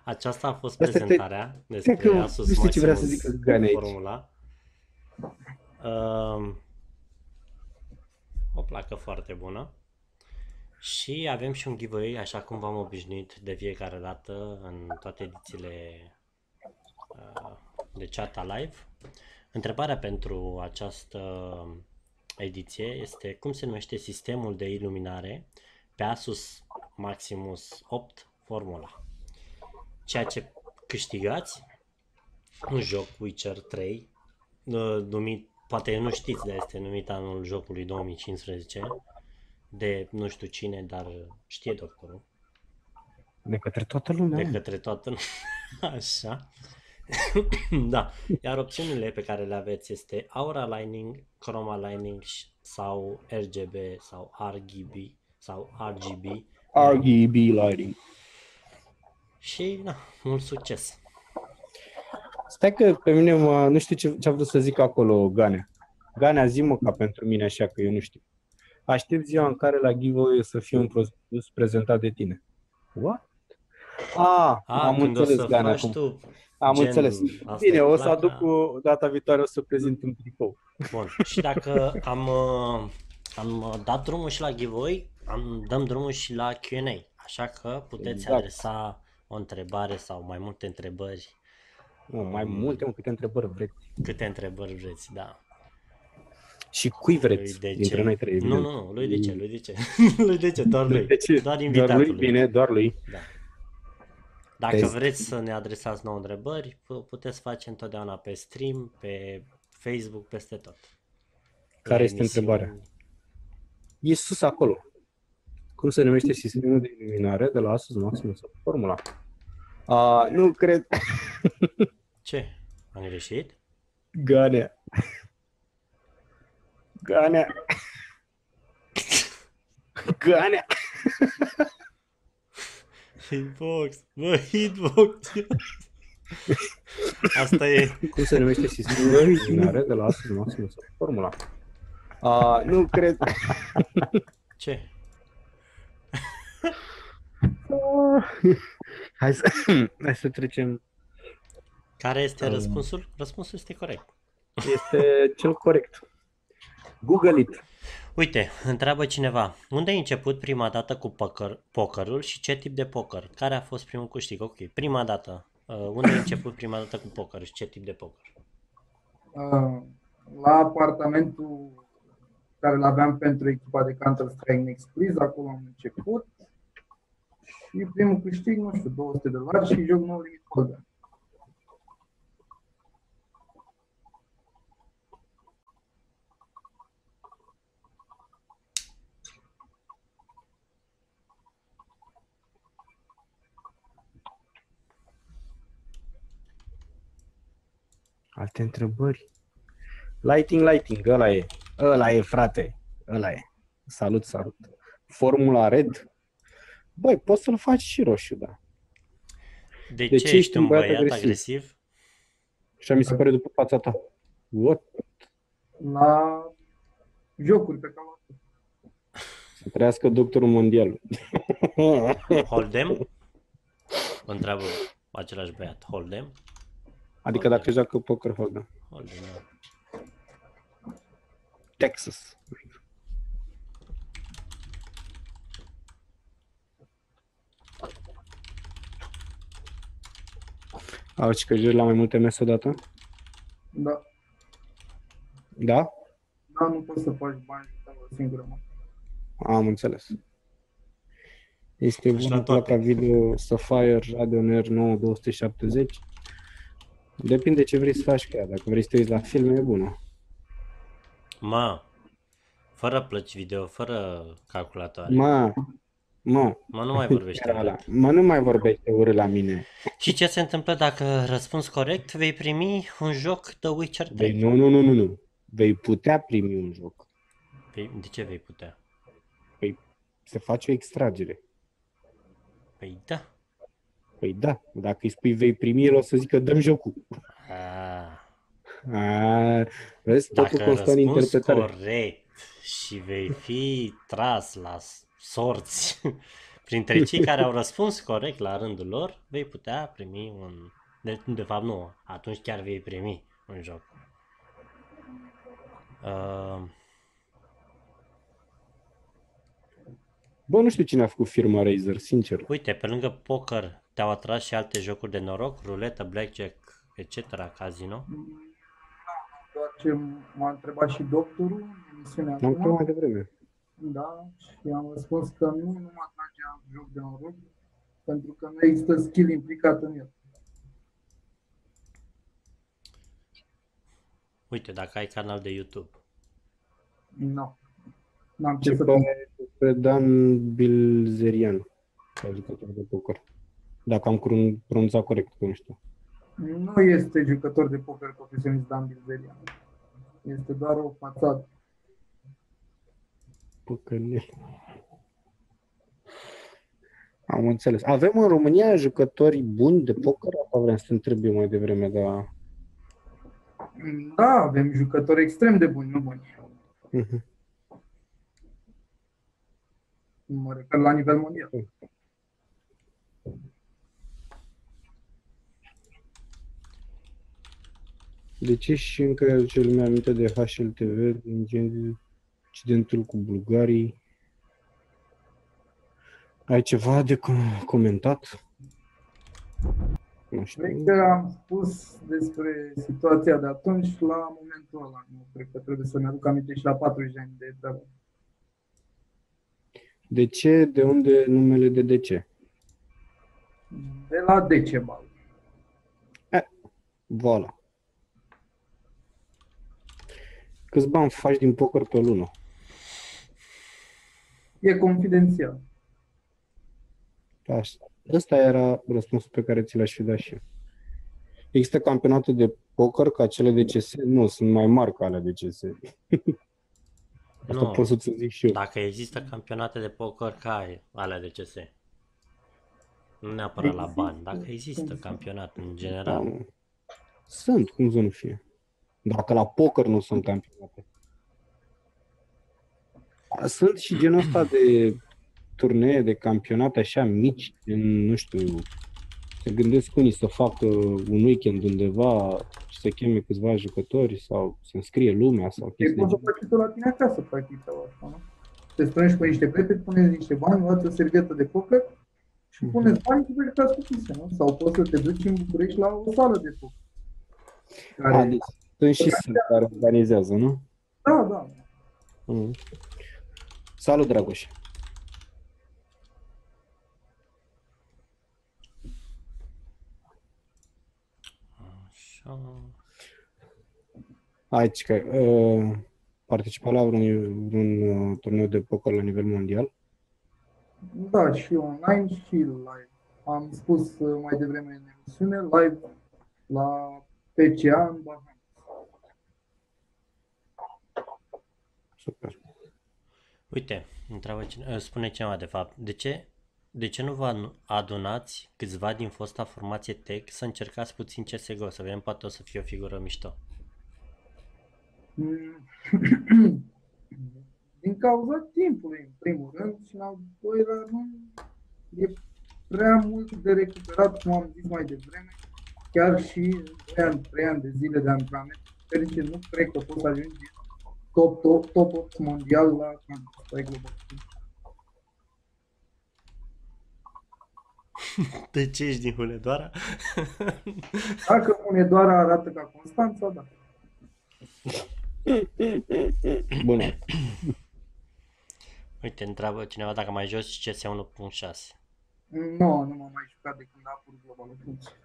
Aceasta a fost prezentarea despre Asus Nu știu ce vrea să zic Formula. Uh, o placă foarte bună. Și avem și un giveaway, așa cum v-am obișnuit de fiecare dată în toate edițiile uh, de chat live. Întrebarea pentru această ediție este cum se numește sistemul de iluminare pe Asus Maximus 8 Formula. Ceea ce câștigați un joc Witcher 3 uh, numit, poate nu știți, dar este numit anul jocului 2015 de nu știu cine, dar știe doctorul, De către toată lumea. de către toată lumea. [laughs] Așa. [coughs] da, iar opțiunile pe care le aveți este Aura Lining, Chroma Lining și- sau RGB sau RGB sau RGB RGB lighting. și na, mult succes. Stai că pe mine mă, nu știu ce, ce a vrut să zic acolo Ganea. Ganea, zi mă ca pentru mine așa că eu nu știu. Aștept ziua în care la giveaway o să fie un produs prezentat de tine. What? Ah, A, am când înțeles o să Ganea faci acum. tu, Am gen, înțeles. asta Bine, e o să placa. aduc cu data viitoare o să prezint un tricou. Bun, și dacă am, uh, am uh, dat drumul și la giveaway, am, dăm drumul și la Q&A, așa că puteți Exact. adresa o întrebare sau mai multe întrebări, Nu, mai multe, mă, câte întrebări vreți. câte întrebări vreți, da. Și cui vreți Lui dintre noi trei, Nu, evident. nu, nu, lui de ce, lui de ce, [laughs] lui de ce, doar lui, De ce? doar Doar invitatului. lui? Bine, doar lui. Da. Dacă Test. vreți să ne adresați nouă întrebări, pu- puteți face întotdeauna pe stream, pe Facebook, peste tot. Care La este emisiuni. întrebarea? E sus acolo. Cum se numește sistemul de iluminare de la Asus Maximus sau formula? A, nu cred. [laughs] Ce? Am greșit? Ganea. Ganea. [laughs] Ganea. [laughs] Hitbox, bă, hitbox. Asta e. Cum se numește sistemul de iluminare de la Asus Maximus sau formula? A, nu cred. Ce? Hai să, hai să trecem. Care este Um. răspunsul? Răspunsul este corect. Este cel corect. Google it. Uite, întreabă cineva, unde ai început prima dată cu poker, pokerul și ce tip de poker? Care a fost primul câștig? Ok, prima dată. Uh, unde ai început prima dată cu poker și ce tip de poker? Uh, la apartamentul care îl aveam pentru echipa de Counter-Strike Next Please, acolo am început. Și primul câștig, nu știu, 200 de dolari și joc nou limit holder. Alte întrebări? Lighting, lighting, ăla e. Ăla e, frate. Ăla e. Salut, salut. Formula red? Băi, poți să-l faci și roșu, da. De, De ce, ce ești un băiat, agresiv? agresiv? Și mi se pare după fața ta. What? La jocuri pe care Să trăiască doctorul mondial. Hold'em? Întreabă același băiat. Hold'em? Adică dacă joacă poker, fac, da. Hold'em, da. Texas. Auzi că joci la mai multe mese odată? Da, Da? da, nu poți să faci bani jucând o singură mână. Am înțeles. Este Și la bună toate. placa video Sapphire Radeon R9 270. Depinde ce vrei să faci cu ea. Dacă vrei să te uiți la filme, e bună. Ma, fără plăci video, fără calculatoare. Mă, mă, Mă, nu mai vorbește. era ăla. urât. mă, nu mai vorbește urât la mine. Și ce se întâmplă dacă răspunzi corect? Vei primi un joc The Witcher 3. Vei, nu, nu, nu, nu, nu. Vei putea primi un joc. Vei- De ce vei putea? Se face o extragere. Păi da. Păi da, dacă îi spui vei primi, el o să zică dăm jocul. A, A, vezi, totul dacă constă în răspunzi interpretare. corect și vei fi tras la s- sorți [laughs] printre cei care au răspuns corect la rândul lor, vei putea primi un... De, de fapt nu, atunci chiar vei primi un joc. Uh, Bă, nu știu cine a făcut firma Razer, sincer. uite, pe lângă poker te-au atras și alte jocuri de noroc, ruletă, blackjack, etc., casino. Doar ce m-a întrebat și doctorul în emisiunea Am acum. întrebat mai devreme. Da, și am răspuns că nu, nu mă atrage joc de noroc, pentru că nu există skill implicat în el. Uite, dacă ai canal de YouTube. Nu. N-am ce Ce să pare despre Dan Bilzerian, ca jucător de poker. Dacă am crun- pronunțat corect, că nu știu. Nu este jucător de poker profesionist Dan Bilzerian. Este doar o fațadă. Păcănel. Am înțeles. Avem în România jucători buni de poker? Asta vreau să te întreb eu mai devreme, dar... Da, avem jucători extrem de buni, nu buni. Mhm. Mă refer la nivel mondial. De ce și încă aduce lumea aminte de HLTV, din incidentul cu bulgarii? Ai ceva de com- comentat? Nu știu. Cred că am spus despre situația de atunci la momentul ăla. Nu cred că trebuie să ne aduc aminte și la 40 de ani de treabă. De ce? De unde numele de de ce? De la Decebal. Voilà. Câți bani faci din poker pe lună? E confidențial. Asta. Ăsta era răspunsul pe care ți l-aș fi dat și eu. Există campionate de poker ca cele de CS? Nu, sunt mai mari ca alea de CS. [laughs] Asta Nu. pot să-ți zic și eu. Dacă există campionate de poker ca alea de CS. Nu neapărat la bani. Dacă există campionat în Da, general. mă. Sunt, cum să nu fie. Dacă la poker nu sunt campionate. Sunt și genul ăsta de turnee, de campionate așa mici, gen, nu știu, se gândesc unii să facă un weekend undeva și să cheme câțiva jucători sau să înscrie lumea sau E chestii de cum să genul. faci tu la tine acasă, practic, sau asta, nu? Te strângi cu niște prieteni, puneți niște bani, luați o servietă de poker și Mhm. puneți bani și vă jucați cu chestia, nu? Sau poți să te duci în București la o sală de poker. Care... A, deci sunt și sunt care organizează, nu? Da, da. Mm. Salut, Dragoș! Așa. Aici, că uh, participa la vreun, vreun uh, turneu de poker la nivel mondial? Da, și online și live. Am spus uh, mai devreme în emisiune, live la PCA în Bahamas. Super. Uite, întreabă cine, spune cineva de fapt, de ce, de ce nu vă adunați câțiva din fosta formație tech să încercați puțin CSGO, să vedem poate o să fie o figură mișto. Mm. [clears throat] Din cauza timpului, în primul rând, și în al doilea rând, e prea mult de recuperat, cum am zis mai devreme, chiar și în 2 ani, 3 ani de zile de antrenament, sincer, nu cred că poți să ajungi top, top, top 8 mondial la Counter-Strike [laughs] Global. De ce ești din Hunedoara? [laughs] Dacă Hunedoara arată ca Constanța, da. [laughs] Bună. Uite, întreabă cineva dacă mai joci CS 1.6. Nu, nu m-am mai jucat de când a apărut Global Offensive.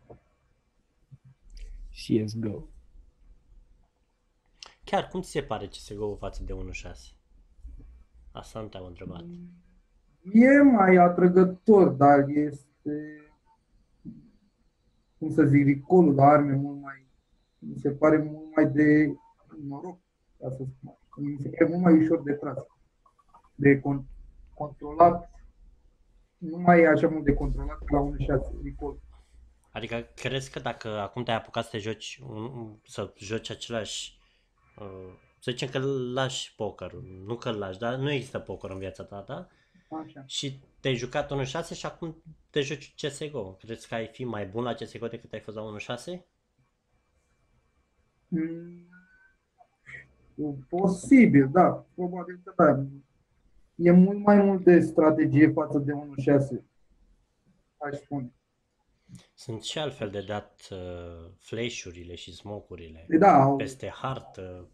CSGO. Chiar, cum ți se pare CSGO față de 1.6? Asta nu te-am întrebat. E mai atrăgător, dar este, cum să zic, ricolul la arme mult mai, mi se pare mult mai de noroc, ca să spun. așa. Mi se pare mult mai ușor de tras, de con- controlat, nu mai e așa mult de controlat ca la 1.6 ricol. Adică crezi că dacă acum te-ai apucat să te joci, un, să joci același, uh, să zicem că îl lași poker, nu că îl lași, dar nu există poker în viața ta, da? Așa. Și te-ai jucat 1.6 și acum te joci CSGO. Crezi că ai fi mai bun la CSGO decât ai fost la 1.6? Mm, Posibil, da, probabil că da. E mult mai mult de strategie față de 1.6, aș spune. Sunt și altfel de dat uh, flash-urile și smoke-urile Da, au- peste hartă.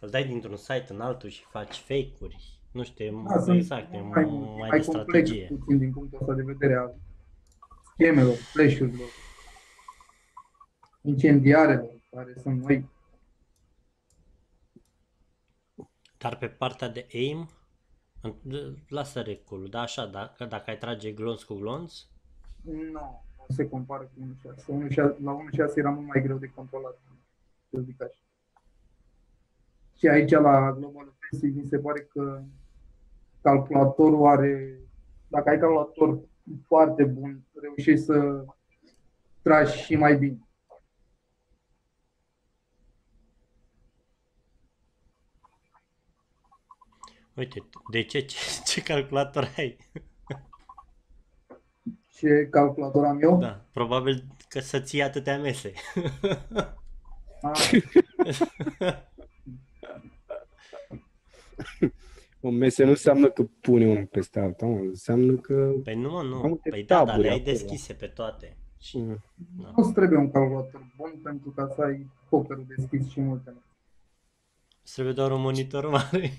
Îl dai dintr-un site în altul și faci fake-uri. Nu știu, Da, e, sunt exact, e mai, mai, mai, mai de complex strategie. puțin din punctul ăsta de vedere al schemelor, flash-urilor, incendiarelor, care sunt noi. Dar pe partea de aim, în- lasă recul, da, așa, dacă, dacă ai trage glonț cu glonț, Nu, nu se compară cu 1.6. 1.6 La 1.6 era mult mai greu de controlat. Să zic așa. Și aici la Global Offensive mi se pare că calculatorul are, dacă ai calculator foarte bun, reușești să tragi și mai bine. uite, de ce, ce, ce calculator ai? Ce calculator am eu? Da, probabil că să ții atâtea mese. Ah, [laughs] O mese nu înseamnă că pune unul peste alta, mă. înseamnă că... Păi nu, mă, Am nu. multe Păi da, dar taburi le-ai acolo. deschise pe toate. Și, Mm. da. nu-ți trebuie un calculator bun pentru ca să ai pokerul deschis și multe. Îți trebuie doar un monitor mare.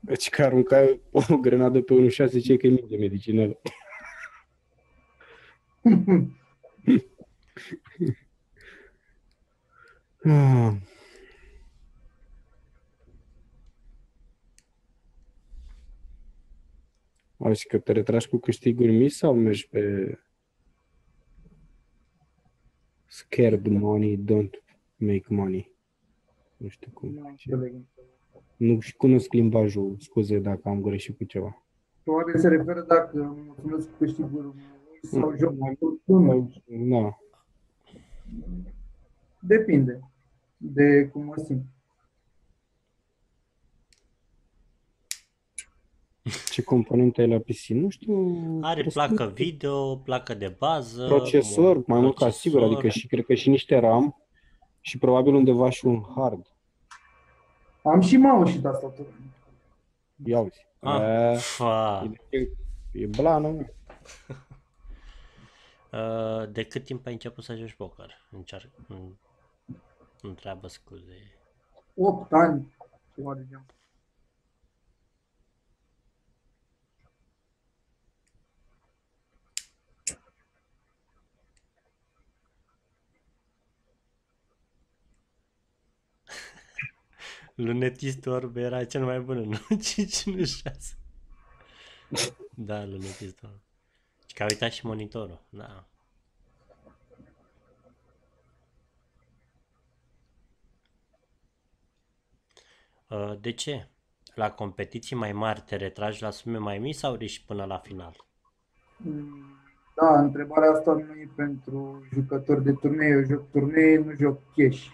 Deci că aruncai o grenadă pe 1.6 zice că e minge medicinală. Ah. Auzi că te retragi cu câștiguri mici sau mergi pe scared money, don't make money? Nu știu cum. Nu înțeleg. Nu și cunosc limbajul, scuze dacă am greșit cu ceva. Oare se referă dacă mulțumesc cu câștiguri sau joc mai bună? Da. Depinde de cum mă simt. Ce componente ai la PC? Nu știu. Are presupun placă video, placă de bază. procesor, un mai mult ca sigur, procesor. adică și cred că și niște RAM și probabil undeva și un hard. Am și mouse și tastatură. Ia uzi. Ah, E, fa. e, e blană, mă. Uh, [laughs] de cât timp ai început să joci poker? Încearcă. în- Întreabă scuze. 8 ani, ceva de genul. Lunetistul orb era cel mai bun, [laughs] nu 5, nu 6. Da, lunetistul orb. Și că a uitat și monitorul, da. Uh, De ce? La competiții mai mari te retragi la sume mai mici sau riști până la final? Mm, Da, întrebarea asta nu e pentru jucători de turnee. Eu joc turnee, nu joc cash.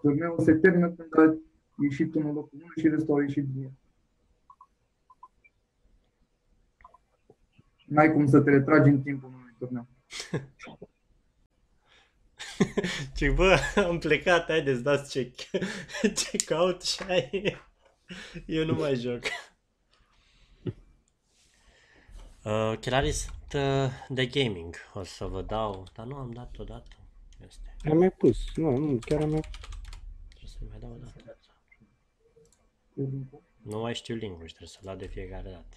Turneul se termină când a ieșit unul locul 1 și restul au ieșit din N-ai cum să te retragi în timpul unui turneu. [laughs] Ce bă, am plecat, haideți, dați check. [laughs] check out și ai... Eu nu mai joc. [laughs] Uh, chelarii sunt uh, de gaming, o să vă dau, dar nu am dat odată. Este. Am mai pus. Nu, nu, chiar am mai Trebuie să mai dau odată. Nu mai știu link trebuie să-l dau de fiecare dată.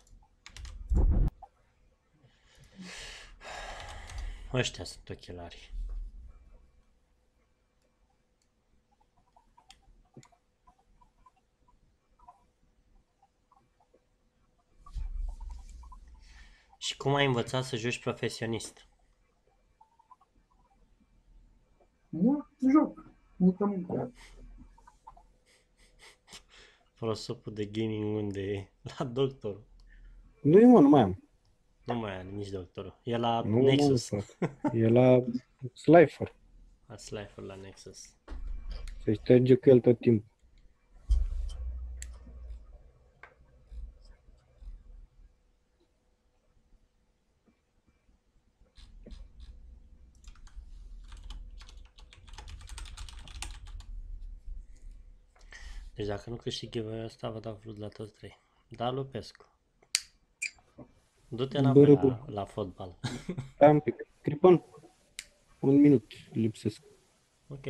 Ăștia sunt ochelarii. Și cum ai învățat să joci profesionist? Mult joc, multă muncă. Prosopul de gaming unde e? La doctor. Nu e, mă, nu mai am. Nu mai are nici doctorul. E la Nu, Nexus. Mă, [laughs] e la Slifer. La Slifer la Nexus. Se șterge cu el tot timpul. Deci dacă nu câștig giveaway ăsta, vă dau vrut la toți trei. Da, Lupescu. Du-te înapoi Bără, la, bă. la fotbal. Stai [laughs] un pic. Cripon. Un minut lipsesc. ok.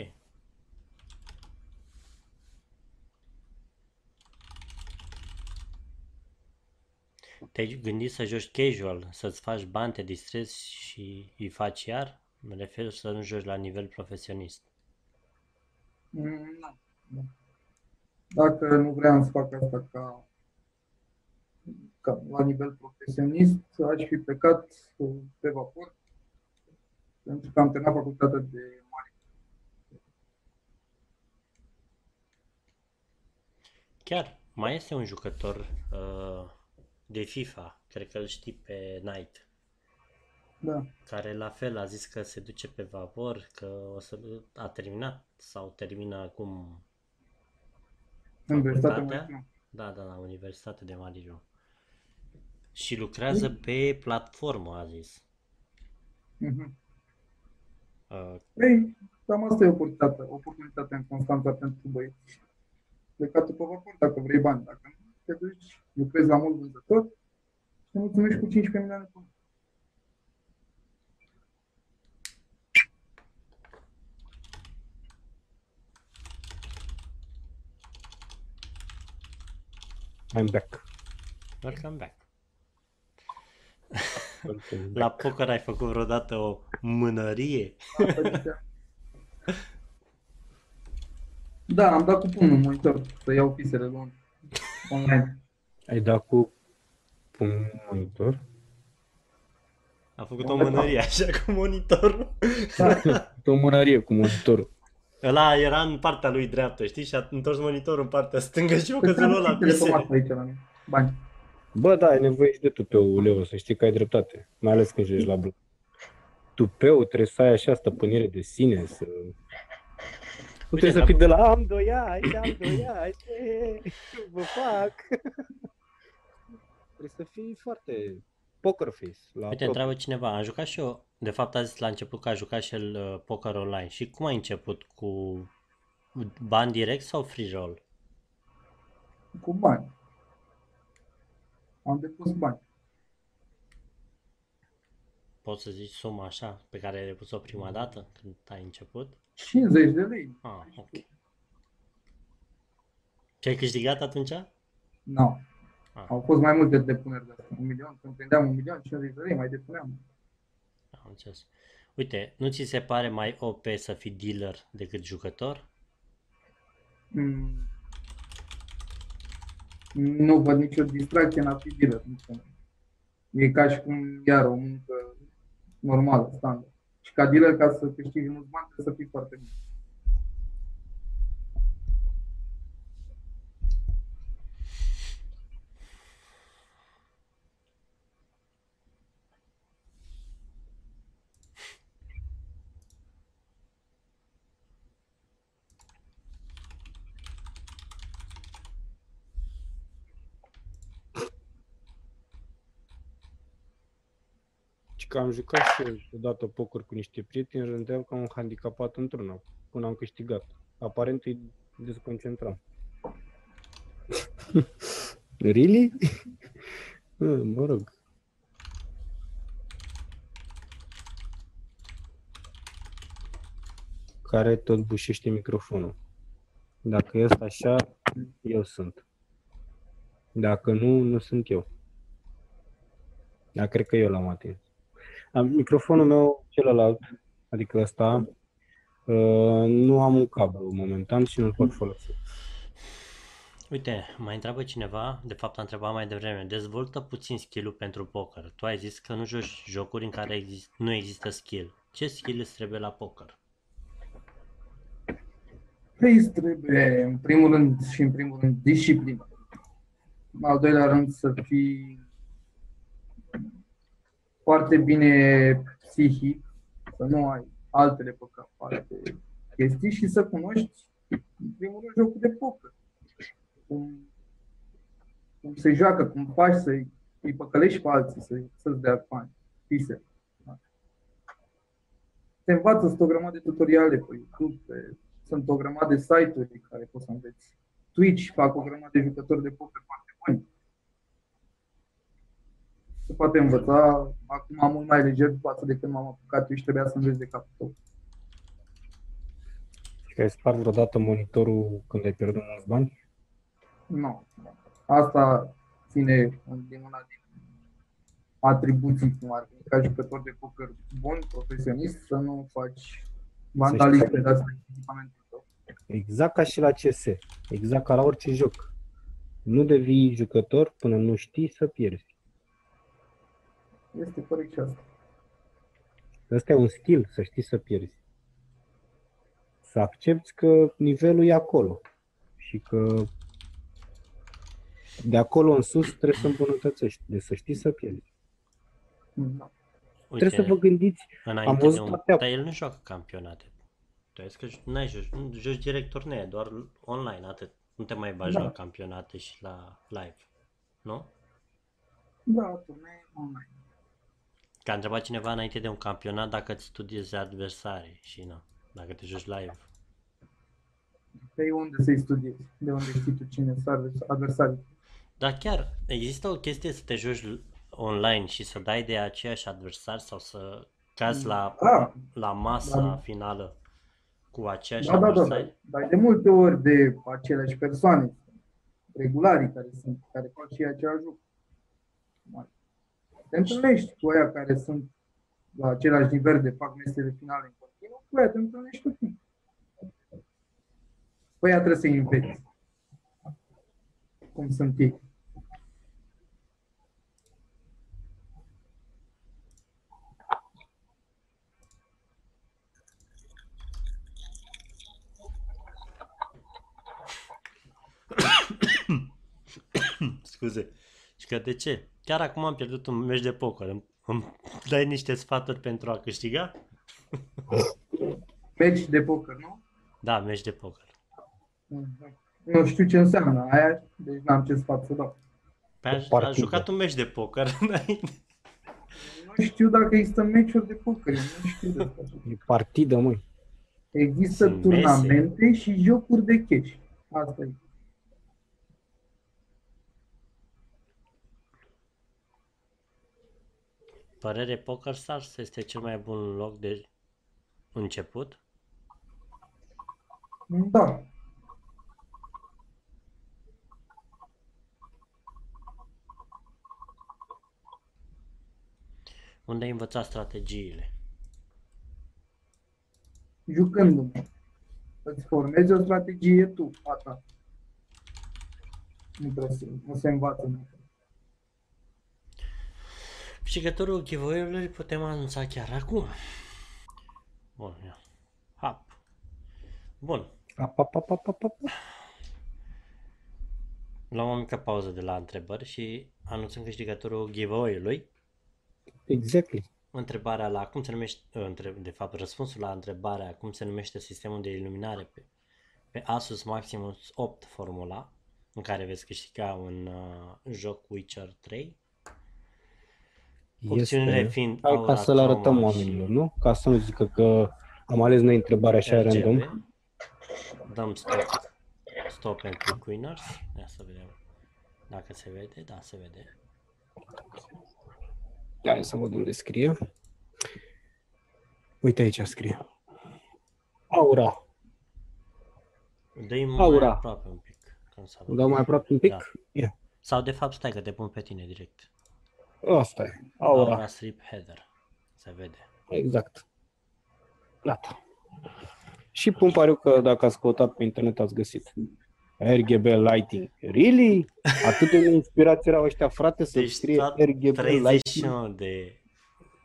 te-ai gândit să joci casual, să-ți faci bani, te distrezi și îi faci iar? Mă refer să nu joci la nivel profesionist. Mm, Nu. nu. Dacă nu vreau să fac asta ca, ca la nivel profesionist, aș fi plecat uh, pe vapor, pentru că am terminat facultatea de mare. Chiar, mai este un jucător uh, de FIFA, cred că îl știi pe Knight, Da. care la fel a zis că se duce pe vapor, că o să a terminat sau termină acum, Universitatea Facultatea? Maritimă. da, da, la Universitatea de Marijo. Și lucrează pe platformă, a zis. Mhm. Uh, Păi, cam asta e oportunitatea, oportunitatea în Constanța pentru băieți. Plecatul pe vapor dacă vrei bani, dacă nu, te duci, lucrezi la mult vânzător și te mulțumești cu 15 milioane pe lună. I'm back. welcome back. Welcome La back. poker ai făcut vreodată o mânărie? Asta [laughs] zicea. Da, am dat cu pumnul în monitor să iau pisele lor online. Ai dat cu un monitor? A făcut o mânărie așa cu monitorul. Da, O mânărie cu monitorul. Ăla era în partea lui dreaptă, știi? Și a întors monitorul în partea stângă și eu Păi căzut la pisele pe masă pisele. aici la mine. Bani. Bă, da, ai nevoie și de tupeu, Leo, să știi că ai dreptate. Mai ales când joci la blu. Tupeu, trebuie să ai așa stăpânire de sine, să... Nu trebuie să dar- fii de la am doi ani, am doi ani, ce vă fac? Trebuie să fii foarte poker face. La Uite, propriu. întreabă cineva, am jucat și eu, de fapt a zis la început că a jucat și el uh, poker online. Și cum ai început? Cu bani direct sau free roll? Cu bani. Am depus bani. Poți să zici suma așa pe care ai depus-o prima dată când ai început? 50 de lei. Ah, ok. Ce ai câștigat atunci? Nu. Ah. Au fost mai multe depuneri de astea. Un milion, când prindeam un milion, 50 de lei, mai depuneam. Am înțeles. Uite, nu ți se pare mai OP să fii dealer decât jucător? Mm. Nu văd nicio distracție în a fi dealer. nu știu. E ca și cum, iar, o muncă normală, standard. Și ca dealer, ca să câștigi mulți bani, trebuie să fii foarte bun. Că am jucat și eu odată poker cu niște prieteni, rândeam ca un handicapat într-una, până am câștigat. Aparent îi desconcentram. [laughs] really? Bă, [laughs] mă rog. Care tot bușește microfonul. Dacă este așa, eu sunt. Dacă nu, nu sunt eu. Dar cred că eu l-am atins. Am, microfonul meu celălalt, adică ăsta, uh, nu am un cablu momentan și nu-l pot folosi. Uite, mai întreabă cineva, de fapt a întrebat mai devreme, dezvoltă puțin skill-ul pentru poker. Tu ai zis că nu joci jocuri în care exist, nu există skill. Ce skill îți trebuie la poker? Păi îți trebuie, în primul rând și în primul rând, disciplină. În al doilea rând, să fii foarte bine psihic, să nu ai altele pe cap, alte chestii și să cunoști, în primul rând, jocul de poker. Cum, cum se joacă, cum faci să-i îi păcălești pe alții, să, să-ți dea bani, pise. Da. Te învață, sunt o grămadă de tutoriale pe YouTube, pe sunt o grămadă de site-uri care poți să înveți. Twitch fac o grămadă de jucători de poker foarte buni. Se poate învăța acum mult mai leger față de când m-am apucat eu și trebuia să înveți de capul tău. Și că ai spart vreodată monitorul când ai pierdut mulți bani? Nu. Asta ține din una din atribuții, cum ar fi ca jucător de poker bun, profesionist, să nu faci vandalism pe asta echipamentul tău. Exact ca și la CS. Exact ca la orice joc. Nu devii jucător până nu știi să pierzi. Este corect și asta. Ăsta e un skill, să știi să pierzi. Să accepti că nivelul e acolo și că de acolo în sus trebuie să îmbunătățești, de să știi să pierzi. Da. Uite, Trebuie să vă gândiți, înainte am văzut de un... toate- Dar el nu joacă campionate. Tu ai zis că nu ai joci, nu joci direct turnee, doar online, atât. Nu te mai bagi Da. la campionate și la live. Nu? Da, turnee online. Că a întrebat cineva înainte de un campionat dacă îți studiezi adversarii și nu. Dacă te joci live. Pe unde să-i studiezi? De unde știi tu cine sunt adversarii? Dar chiar există o chestie să te joci l- online și să dai de aceiași adversari sau să cazi la, Da, la masa Da. finală cu aceiași da, da, da, adversari? da. Dar de multe ori de aceleași persoane, regularii care sunt, care fac și același lucru. Te întâlnești cu aia care sunt la același nivel de fac mesele finale în continuu, cu aia te întâlnești cu tine. Cu aia trebuie să înveți. Cum sunt ei. [coughs] Scuze. Și că de ce? Chiar acum am pierdut un meci de poker. Îmi, îmi dai niște sfaturi pentru a câștiga? Meci de poker, nu? Da, meci de poker. Nu știu ce înseamnă aia, deci n-am ce sfat să dau. Pe aș, aș partidă. jucat un meci de poker [laughs] înainte. Nu știu dacă există meciuri de poker, eu nu știu de asta. e partidă, măi. Există Sunt turnamente și jocuri de cash. Asta e. Părere Poker Stars este cel mai bun loc de început? Da. Unde ai învățat strategiile? Jucându-mă. Îți formezi o strategie tu, a ta. Nu, trebuie să, nu se învață. Nu. Câștigătorul giveaway-ului putem anunța chiar acum. Bun, ia. Hap. Bun. Ap, ap, ap, ap, ap, ap. Luăm o mică pauză de la întrebări și anunțăm câștigătorul giveaway-ului. Exactly. Întrebarea la cum se numește, uh, între- de fapt răspunsul la întrebarea cum se numește sistemul de iluminare pe, pe Asus Maximus 8 formula în care veți câștiga un uh, joc Witcher 3. Opțiunile Este. fiind Hai Aura ca să le arătăm Chroma și oamenilor, nu? Ca să nu zică că am ales noi întrebarea așa RGB. random. Dăm stop, stop and click winners. Ia să vedem dacă se vede. Da, se vede. Hai să văd unde scrie. Uite aici scrie. Aura. Dă-i mai Aura. aproape un pic. Când să Îl dau mai aproape un pic? Da. Ia. Sau de fapt stai că te pun pe tine direct. Asta e. Aura. Aura strip header. Se vede. Exact. Gata. Și pun pariu că dacă ați căutat pe internet ați găsit. RGB Lighting. Really? Atât de inspirați erau ăștia, frate, să Deci scrie tot RGB Lighting. 31 de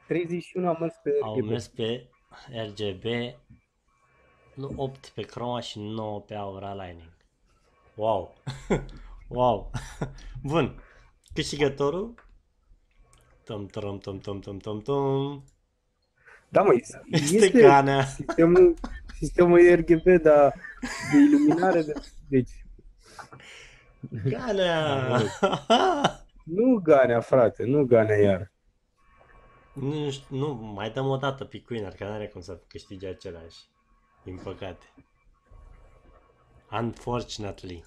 31 am mers pe au RGB. mers pe RGB, nu 8 pe Chroma și 9 pe Aura Lining. Wow! [laughs] wow! [laughs] Bun. Câștigătorul? Tom, tom, tom, tom, tom, tom, tom. Da, măi, Este este Ganea. sistemul, sistemul e RGB, dar de iluminare, de, deci Ganea! [laughs] nu Ganea, frate, nu Ganea iar. nu, știu, nu, mai dăm o dată pe Queener, că n-are cum să câștige același. Din păcate. Unfortunately.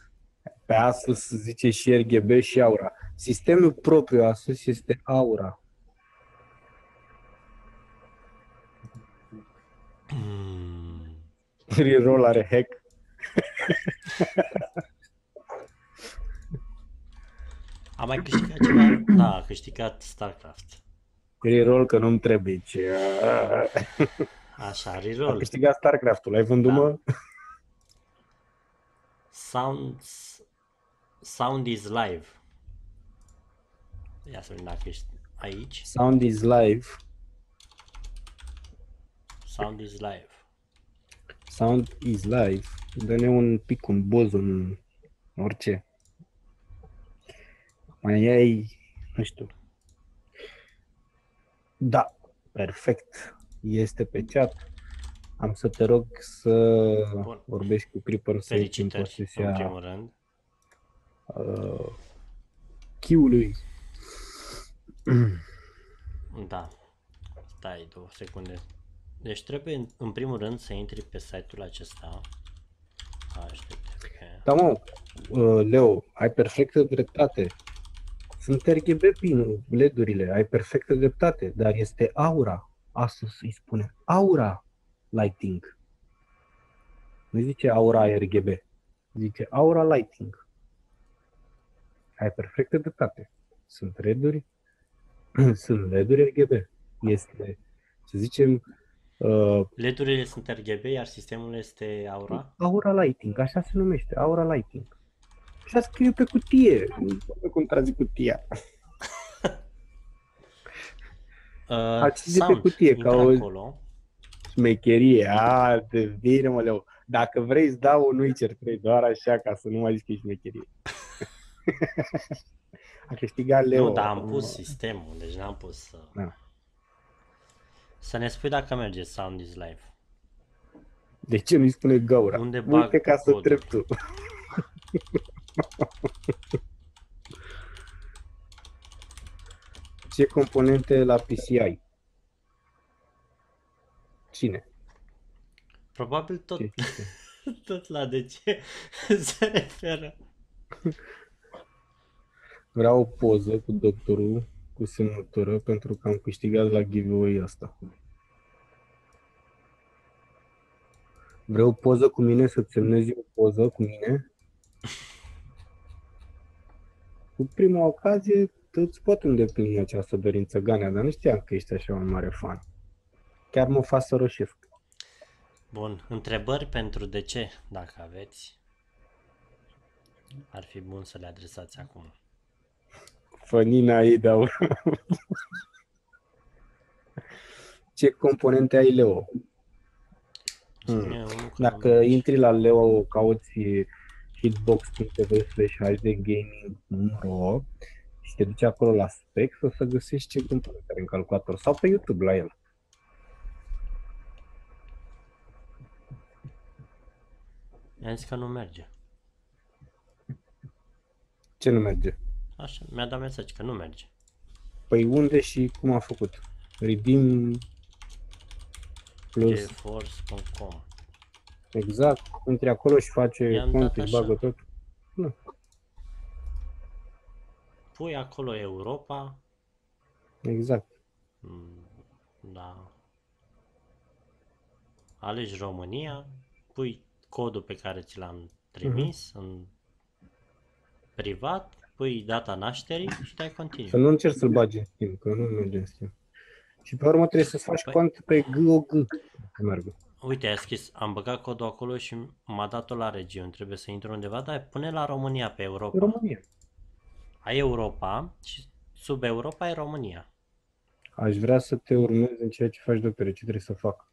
Pe Asus zice și RGB și Aura. Sistemul propriu Asus este Aura. Mm. Reroll are hack. A mai câștigat ceva? Da, a câștigat StarCraft. Reroll că nu-mi trebuie ce... Așa, A reroll. câștigat StarCraft-ul, ai vândut Da. mă? Sounds, sound is live. Ia să vedem dacă ești aici. Sound is live. Sound is live. Sound is live. Dă-ne un pic, un boz, un orice. Mai ai, nu știu. Da, perfect. Este pe chat. Am să te rog să Bun. vorbești cu Creeper să ieși în Felicitări, în posesia primul rând. uh, Q-ului. [clears throat] Da. Stai două secunde. Deci trebuie în- în primul rând să intri pe site-ul acesta. HTTP. Da, mă, uh, Leo, ai perfectă dreptate. Sunt RGB pin LED-urile, ai perfectă dreptate, dar este aura. Asus îi spune aura lighting. Nu zice aura RGB, zice aura lighting. Ai perfectă dreptate. Sunt LED-uri, [clears throat] sunt LED-uri RGB. Este, să zicem, uh, LED-urile sunt RGB, iar sistemul este Aura. Aura Lighting, așa se numește, Aura Lighting. Așa scrie pe cutie, nu [laughs] pe contrazic cutia. Uh, Ați zis de pe cutie, intră ca o- acolo. Smecherie, a, de bine mă leu. Dacă vrei îți dau un Witcher 3, doar așa ca să nu mai zici că e șmecherie. A câștigat Leo. Nu, dar am pus sistemul, deci n-am pus... Uh... Da. Să ne spui dacă merge Sound is Live. De ce nu-i spune gaura? Unde bag Uite ca să codul? trep tu. [laughs] Ce componente la PCI? Cine? Probabil tot, Ce? [laughs] tot la de ce [laughs] se referă. Vreau o poză cu doctorul cu semnătură pentru că am câștigat la giveaway asta. Vreau o poză cu mine, să-ți semnezi o poză cu mine. Cu prima ocazie îți pot îndeplini această dorință, Ganea, dar nu știam că ești așa un mare fan. Chiar mă fac să roșesc. Bun, întrebări pentru de ce, dacă aveți. Ar fi bun să le adresați acum. Fănina ei dau. Ce componente ai, Leo? Hmm. Ține unul că Dacă nu- intri la Leo, cauți hitbox.tv slash hdgaming.ro și te duci acolo la specs, o să găsești ce componente are în calculator sau pe YouTube la el. Mi-a zis că nu merge. Ce nu merge? Așa, mi-a dat mesaj că nu merge. Păi unde și cum a făcut? Redeem plus, geforce.com exact, intri acolo și face I-am dat cont, își așa. bagă tot. Pui acolo Europa. Exact. mm, Da. Alegi România. Pui codul pe care ți l-am trimis Mhm. în privat. Pui data nașterii și dai Să continuu. nu încerci să-l bagi în schimb, că nu merge în schimb. Și pe urmă trebuie să faci Păi- cont pe GOG. Că meargă. Uite, ai scris, am băgat codul acolo și m-a dat-o la regiuni. Trebuie să intru undeva, dar pune la România pe Europa. România. Ai Europa și sub Europa ai România. Aș vrea să te urmez în ceea ce faci, doctore, ce trebuie să fac.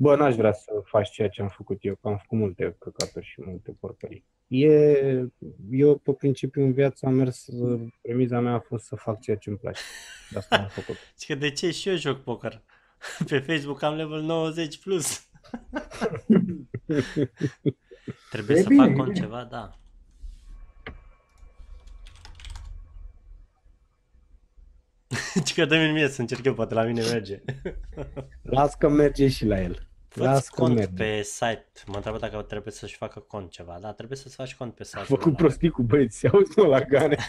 Bă, n-aș vrea să faci ceea ce am făcut eu, că am făcut multe căcaturi și multe porcării. E, eu, pe principiu, în viață am mers, premiza mea a fost să fac ceea ce îmi place. De asta am făcut. [laughs] Și că de ce și eu joc poker? [laughs] Pe Facebook am level 90 plus. [laughs] Trebuie E să bine, fac e cont bine. ceva, da. Și că dă-mi mie să încerc eu, poate la mine merge. Las că merge și la el. Las Fă-ți că cont merge. pe site. Mă întreabă dacă trebuie să-și facă cont ceva. Da, trebuie să-ți faci cont pe site. A făcut prostii cu băieți, auzi mă la Gane. [laughs]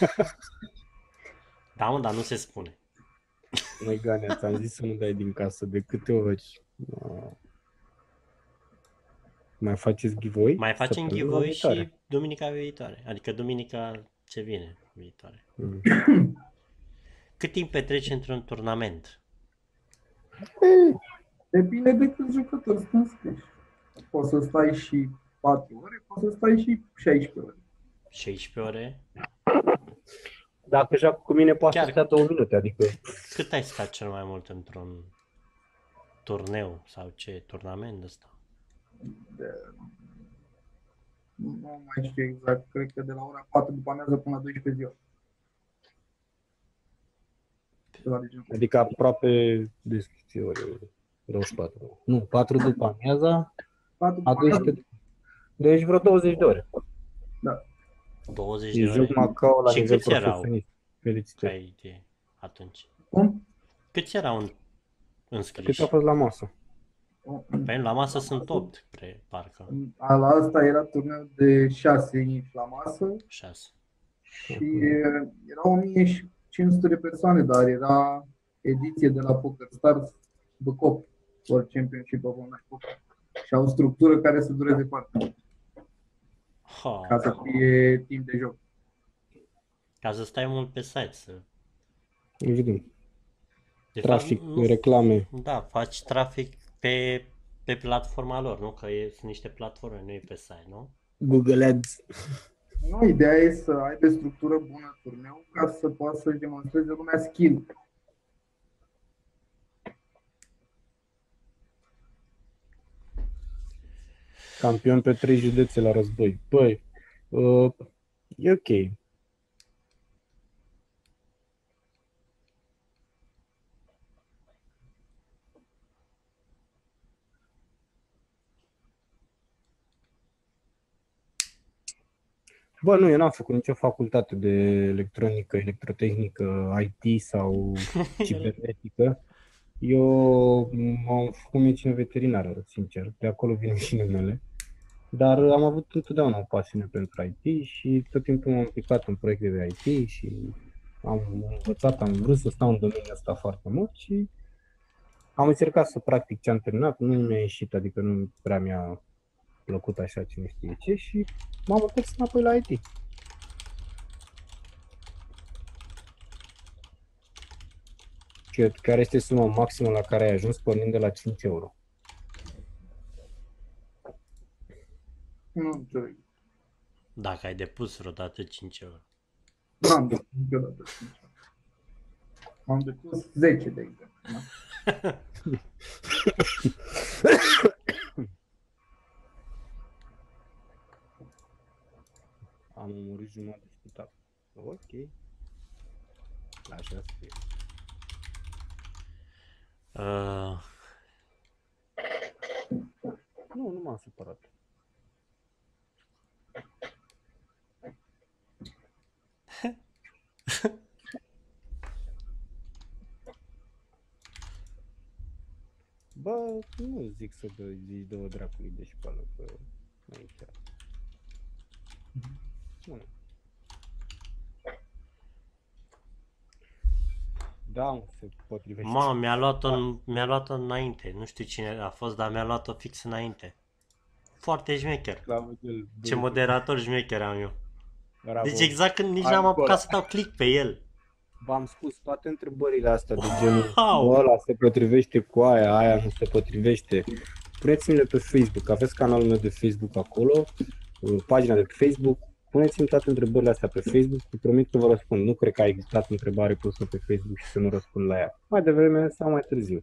Da, mă, dar nu se spune. Măi, Gane, ți-am zis să nu dai din casă de câte ori. uh, Mai faceți giveaway? Mai facem Săptămâna giveaway viitoare. și duminica viitoare. Adică duminica ce vine viitoare. Mm. Cât timp petreci într-un turnament? Depinde de câți jucători sunt înscriși. Poți să stai și 4 ore, poți să stai și 16 ore. 16 ore? Dacă joacă cu mine, poate Chiar. să stea două minute, adică Cât ai stat cel mai mult într-un turneu sau ce turnament ăsta? De... Nu mai știu exact, cred că de la ora 4 după amiază până la 12 ziua. Ceva de genul. Adică aproape de câte ore? 24. Nu, 4 după amiaza, 4 a după amiază, 12. Deci vreo 20 de ore. 20 Și de ore? joc Macao la Și nivel câți erau? profesionist. Felicitări. Ai idee atunci. cum? Câți erau în- Cât înscriși? a fost la masă? Păi la masă sunt 8, pre, parcă. A, La asta era turneu de 6 inși la masă 6. și eh, erau 1500 de persoane, dar era ediție de la Poker Stars Băcop, World Championship of Online Poker. Și au o structură care să dureze foarte mult, Ha, ca să fie timp de joc. ca să stai mult pe site. Să... Evident. De Trafic, fapt, nu, reclame. da, faci trafic pe, pe platforma lor, nu? Că e, sunt niște platforme, nu e pe site, nu? Google Ads. Nu, ideea e să aibă structură bună turneu ca să poată să-și demonstreze lumea skill. Campion pe trei județe la război. Băi, uh, e ok. Bă, nu, eu n-am făcut nicio facultate de electronică, electrotehnică, IT sau [laughs] cibernetică. Eu am făcut medicină veterinară, sincer, de acolo vin și numele. Dar am avut întotdeauna o pasiune pentru IT și tot timpul m-am implicat în proiecte de IT și am învățat, am vrut să stau în domeniul ăsta foarte mult și am încercat să practic ce am terminat, nu mi-a ieșit, adică nu prea mi-a plăcut așa cine știe ce și m-am întors înapoi la IT. Cât, care este suma maximă la care ai ajuns pornind de la 5 euro? Nu înțeleg. Dacă ai depus vreodată 5 euro. N-am depus niciodată. Am depus 10 de exemplu. Da? [laughs] Am omorât jumătate de spitac. Ok. Așa să fie. Uh, Nu, nu m-am supărat. [laughs] Bă, nu zic să dă, zici dă dracului de școală, că nu e chiar. Nu. Da, mă, se potrivește. Mamă, mi-a luat-o, în- mi-a luat-o înainte. Nu știu cine a fost, dar mi-a luat-o fix înainte. Foarte șmecher. Slavă de Ce moderator șmecher am eu. Bravo. Deci exact când nici Hai, n-am bă. apucat să dau click pe el. V-am spus toate întrebările astea de genul Wow! ăla se potrivește cu aia, aia nu se potrivește. Puneți-mi-le pe Facebook, aveți canalul meu de Facebook acolo, uh, pagina de pe Facebook, puneți-mi toate întrebările astea pe Facebook, îi promit că vă răspund. Nu cred că a existat întrebare pusă pe Facebook și să nu răspund la ea. Mai devreme sau mai târziu.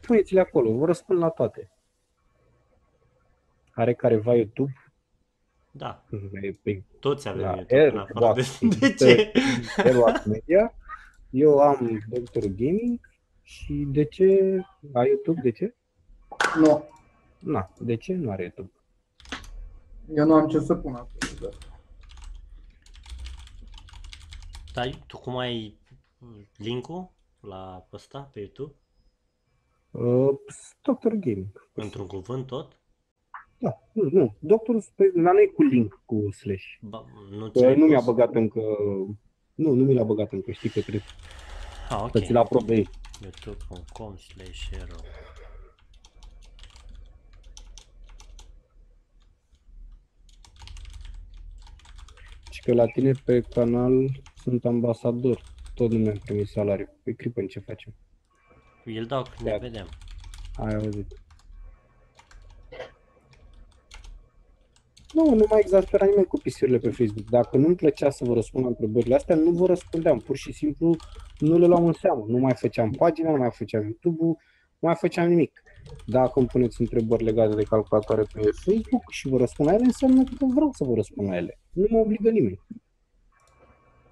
Puneți-le acolo, vă răspund la toate. Are careva YouTube? Da, E pe toți avem La YouTube în Air, afară de, Box, de ce? Airwax Media. Eu am Doctor Gaming și de ce ai YouTube? De ce? Nu, Na, de ce nu are YouTube? eu nu am ce să pun acolo. Da. Dar tu cum ai link-ul la ăsta pe YouTube? Uh, Doctor Gaming. Într-un cuvânt tot? Da, nu, nu. Doctor, pe- la noi cu link cu slash. Ba, nu, Că ți-l-ai nu mi-a pus? băgat încă... Nu, nu mi l-a băgat încă, știi că trebuie Ah, ok. să ți-l aprobezi. youtube.com slash hero. eu la tine pe canal sunt ambasador. Tot nu mi-am primit salariu. Păi Crippen, ce facem? Îl dau când ne Da. vedem. Ai auzit. Nu, nu mai exaspera nimeni cu pisurile pe Facebook. Dacă nu-mi plăcea să vă răspund la întrebările astea, nu vă răspundeam. Pur și simplu nu le luam în seamă. Nu mai făceam pagina, nu mai făceam YouTube-ul, nu mai făceam nimic. Dacă îmi puneți întrebări legate de calculatoare pe Facebook și vă răspund la ele, înseamnă că vreau să vă răspund la ele. Nu mă obligă nimeni.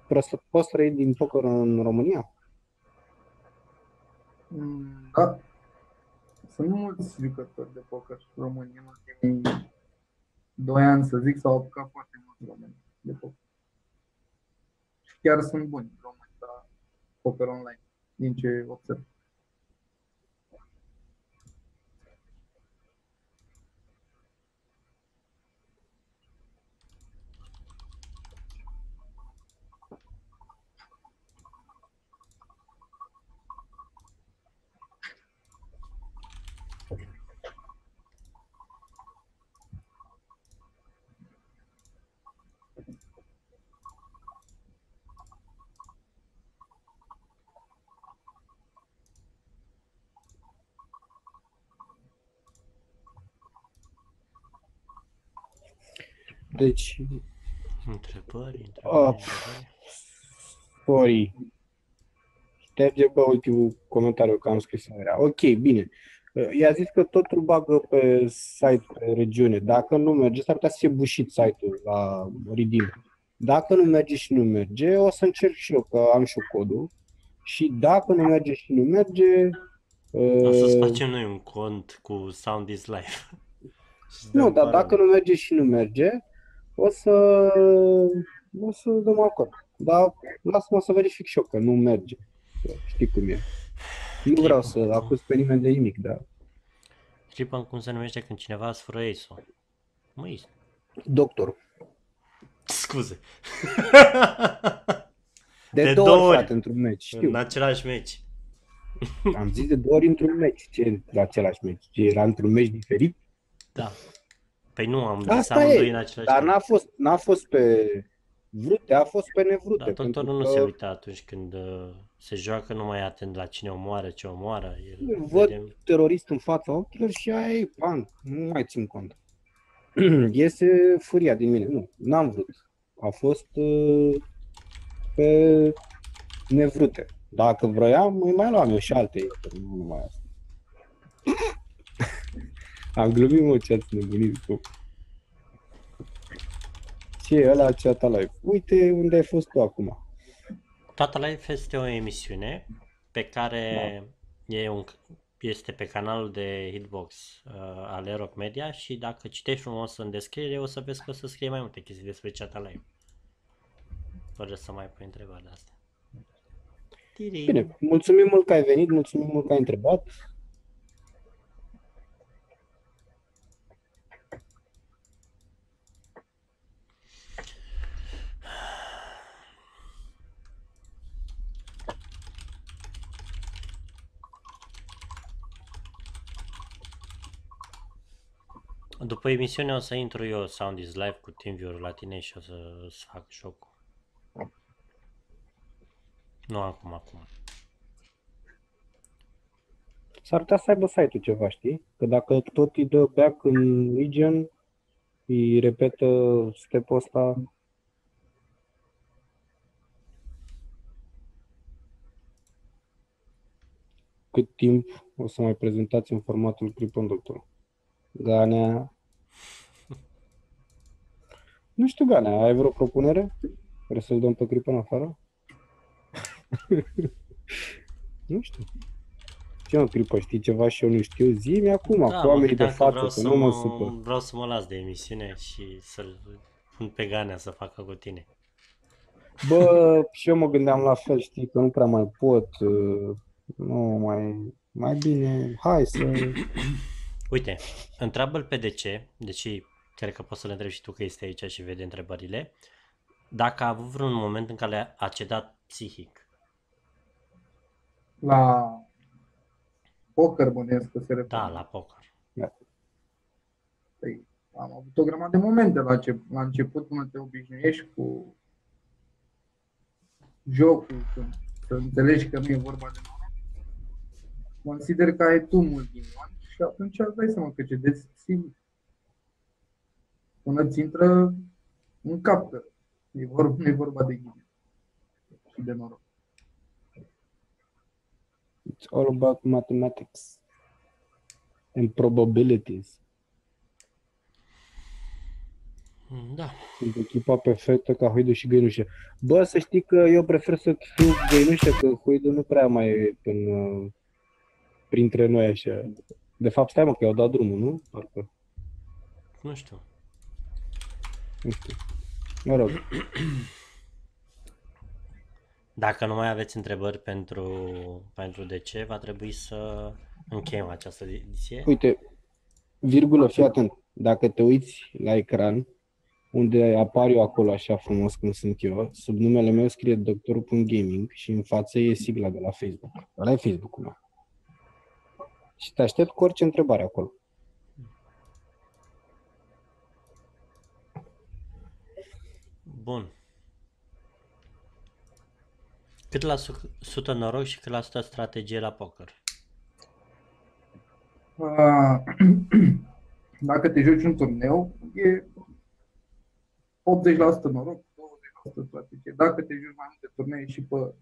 Prost- Poți trăi din poker în România? Mm, Da. Sunt mulți jucători de poker români în ultimii doi ani, să zic, s-au apucat foarte mulți români de poker. Și chiar sunt buni români la poker online, din ce observ. Deci, Întrebări, întrebări, Ah. întrebări. Sorry. Șterge pe ultimul comentariu că am scris aiurea. Ok, bine. I-a zis că totul bagă pe site, pe regiune. Dacă nu merge, s-ar putea să fie bușit site-ul la Redeem. Dacă nu merge și nu merge, o să încerc și eu, că am și eu codul. Și dacă nu merge și nu merge... O să-ți uh, facem noi un cont cu Sound is Live. [laughs] Și Nu, dăm dar parole. dacă nu merge și nu merge, o să, o să dăm acord. Dar lasă-mă să verific și eu că nu merge. Că Știi cum e. Nu vreau să acuz pe nimeni de nimic, dar Clipa în cum se numește când cineva îți fură ace Măi, doctor. scuze. De, De două două ori, ori. frate, într-un meci, știu. În același meci. Am zis de două ori într-un meci. Ce la același meci? Ce era într-un meci diferit? Da. Păi nu, am zis Asta amândoi e, în același Dar meci. n-a fost, n-a fost pe vrute, a fost pe nevrute. Dar pentru doctorul nu că se uită atunci când uh, se joacă, nu mai e atent la cine omoară, ce omoară. El Văd vede- terorist în fața ochilor și aia e, pan, nu mai țin cont. [clears throat] Iese furia din mine. Nu, n-am vrut. A fost uh, pe nevrute. Dacă vroiam, îi mai luam eu și alte, nu numai asta. Am glumit, mă, ce ați nebunit cu. Ce e ăla chat live? Uite unde ai fost tu acum. Tata Life este o emisiune pe care Da. e un, este pe canalul de Hitbox uh, al Eroc Media și dacă citești frumos în descriere o să vezi că o să scrie mai multe chestii despre Chat Live. Fără să mai pui întrebări de astea. Tiri. Bine, mulțumim mult că ai venit, mulțumim mult că ai întrebat. După emisiune o să intru eu Sound is Live cu TeamViewer la tine și o să îți fac jocul. Nu acum, acum. S-ar putea să aibă site-ul ceva, știi? Că dacă tot îi dă back în Legion, îi repetă step-ul ăsta, cât timp o să mai prezentați în formatul Clipon Doctor? Ganea... Nu știu, Ganea, ai vreo propunere? Vrei să-l dăm pe Clipon afară? [laughs] nu știu. Ce mă, Clipă, știi ceva și eu nu știu? Zi-mi acum, Da, cu mă oamenii de gândeam că vreau față, să să nu mă mă, supăr. vreau să mă las de emisiune și să-l pun pe Ganea să facă cu tine. Bă, și eu mă gândeam la fel, știi, că nu prea mai pot. uh, Nu mai, mai bine, hai să... Uite, întreabă-l pe DC, deci cred că poți să-l întrebi și tu că este aici și vede întrebările, dacă a avut vreun moment în care a cedat psihic. La poker bănuiesc că se referă. Da, la poker. Păi, am avut o grămadă de momente la, ce, la început până te obișnuiești cu jocul, când, să înțelegi că nu e vorba de noroc, consider că ai tu mult ghinion și atunci îți dai seama că cedezi singur. Până ți intră în cap că e vorba, nu e vorba de ghinion și de noroc. It's all about mathematics and probabilities. Da. Sunt echipa perfectă ca Huidu și Găinușă. Bă, să știi că eu prefer să fiu Găinușă, că Huidu nu prea mai e în, uh, printre noi așa. De fapt, stai mă, că i-au dat drumul, nu? Parcă, Nu știu. Nu știu. Mă rog, Dacă nu mai aveți întrebări pentru, pentru de ce, va trebui să încheiem această ediție. uite, virgulă, fii atent. Dacă te uiți la ecran, unde apar eu acolo așa frumos cum sunt eu, sub numele meu scrie doctorul.gaming și în față e sigla de la Facebook. Ăla e Facebook-ul meu. Și te aștept cu orice întrebare acolo. Bun. Cât la su- sută noroc și cât la sută strategie la poker? Ah, [clears throat] Dacă te joci un turneu, e 80% noroc, 20% strategie. Dacă te joci mai multe turnee și pe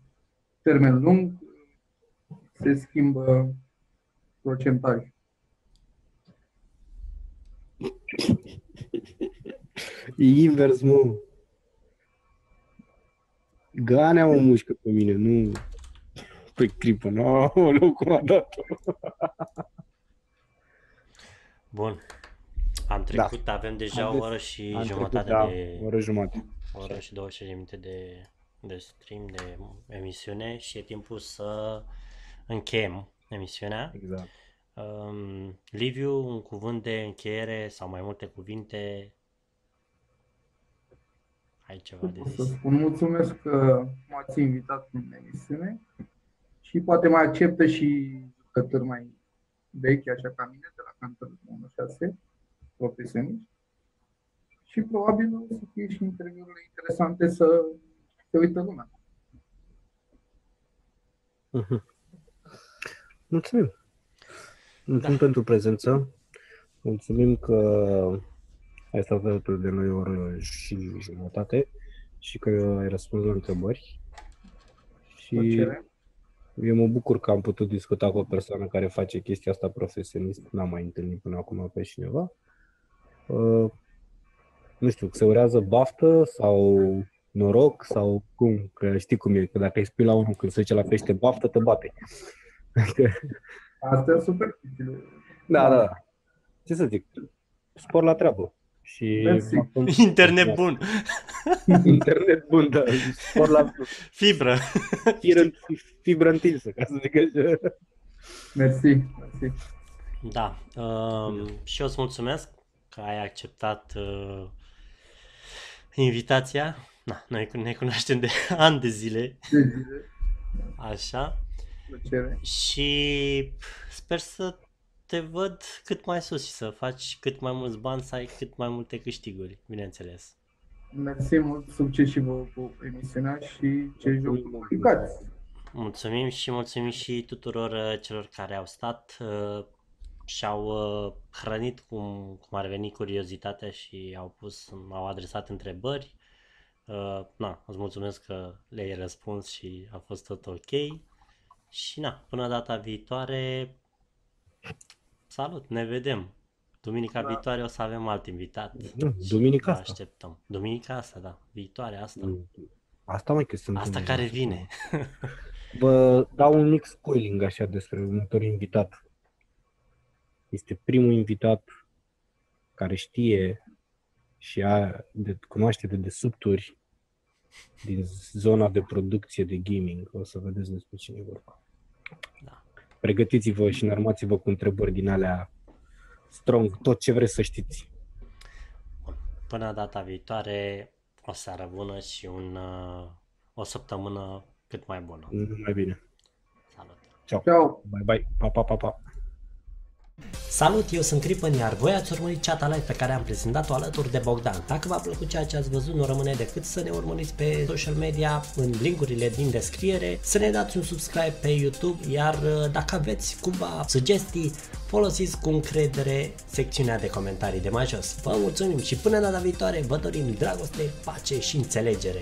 termen lung, se schimbă procentaj. E invers, mă. Ganea mă mușcă pe mine, nu pe cripă. Nu, no, cum a dat Bun. Am trecut, da. avem deja o Haideți, oră și Am jumătate trecut, da, de... o oră jumate. O oră și 20 de minute de, de stream, de emisiune și e timpul să încheiem emisiunea. Exact. Um, Liviu, un cuvânt de încheiere sau mai multe cuvinte? Ai ceva de Pot să zis? spun mulțumesc că m-ați invitat în emisiune și poate mai acceptă și jucători mai vechi, așa ca mine, de la Counter 1.6, profesioniști. Și probabil o să fie și interviurile interesante să se uită lumea. Mulțumim. Mulțumim Da. pentru prezență. Mulțumim că ai stat alături de noi o oră și jumătate și că ai răspuns la întrebări. Și Plăcere. eu mă bucur că am putut discuta cu o persoană care face chestia asta profesionist. N-am mai întâlnit până acum pe cineva. Uh, nu știu, se urează baftă sau noroc sau cum? Că știi cum e, că dacă îi spui la unul când se duce la pește baftă, te bate. Astea sunt superstițiile. Da, da, da. Ce să zic? Spor la treabă. Și Mersi. acum- Internet bun, [laughs] Internet bun, da. Spor la fibră. fibră, fibră întinsă, ca să zic așa. Mersi, mersi. Da. Um, și eu îți mulțumesc că ai acceptat uh, invitația. Na, noi ne cunoaștem de [laughs] ani de zile, De zile. așa. Plăcere. Și sper să te văd cât mai sus și să faci cât mai mulți bani, să ai cât mai multe câștiguri, bineînțeles. Mersi mult, succes și vouă cu emisiunea și ce jocuri jucați. Mulțumim și mulțumim și tuturor uh, celor care au stat uh, și au uh, hrănit cum, cum ar veni curiozitatea și au pus, au adresat întrebări. Uh, na, îți mulțumesc că le-ai răspuns și a fost tot ok. Și na, până data viitoare, salut, ne vedem. Duminica Da. viitoare o să avem alt invitat. Nu, și duminica vă asta. așteptăm. Duminica asta, da, viitoare asta. Asta mai că sunt Asta care vine. [laughs] Vă dau un mic spoiling așa despre următorul invitat. Este primul invitat care știe și a, de, cunoaște de desubturi din zona de producție de gaming. O să vedeți despre cine e vorba. Da. Pregătiți-vă și înarmați-vă cu întrebări din alea strong, tot ce vreți să știți. Până data viitoare, o seară bună și un, uh, o săptămână cât mai bună. Numai bine. Salut! Ciao. Ciao. Bye bye. Pa, pa, pa, pa. Salut, eu sunt Cripan, iar voi ați urmărit Chat Live pe care am prezentat-o alături de Bogdan. Dacă v-a plăcut ceea ce ați văzut, nu rămâne decât să ne urmăriți pe social media, în linkurile din descriere, să ne dați un subscribe pe YouTube, iar uh, dacă aveți cumva sugestii, folosiți cu încredere secțiunea de comentarii de mai jos. Vă mulțumim și până data viitoare vă dorim dragoste, pace și înțelegere.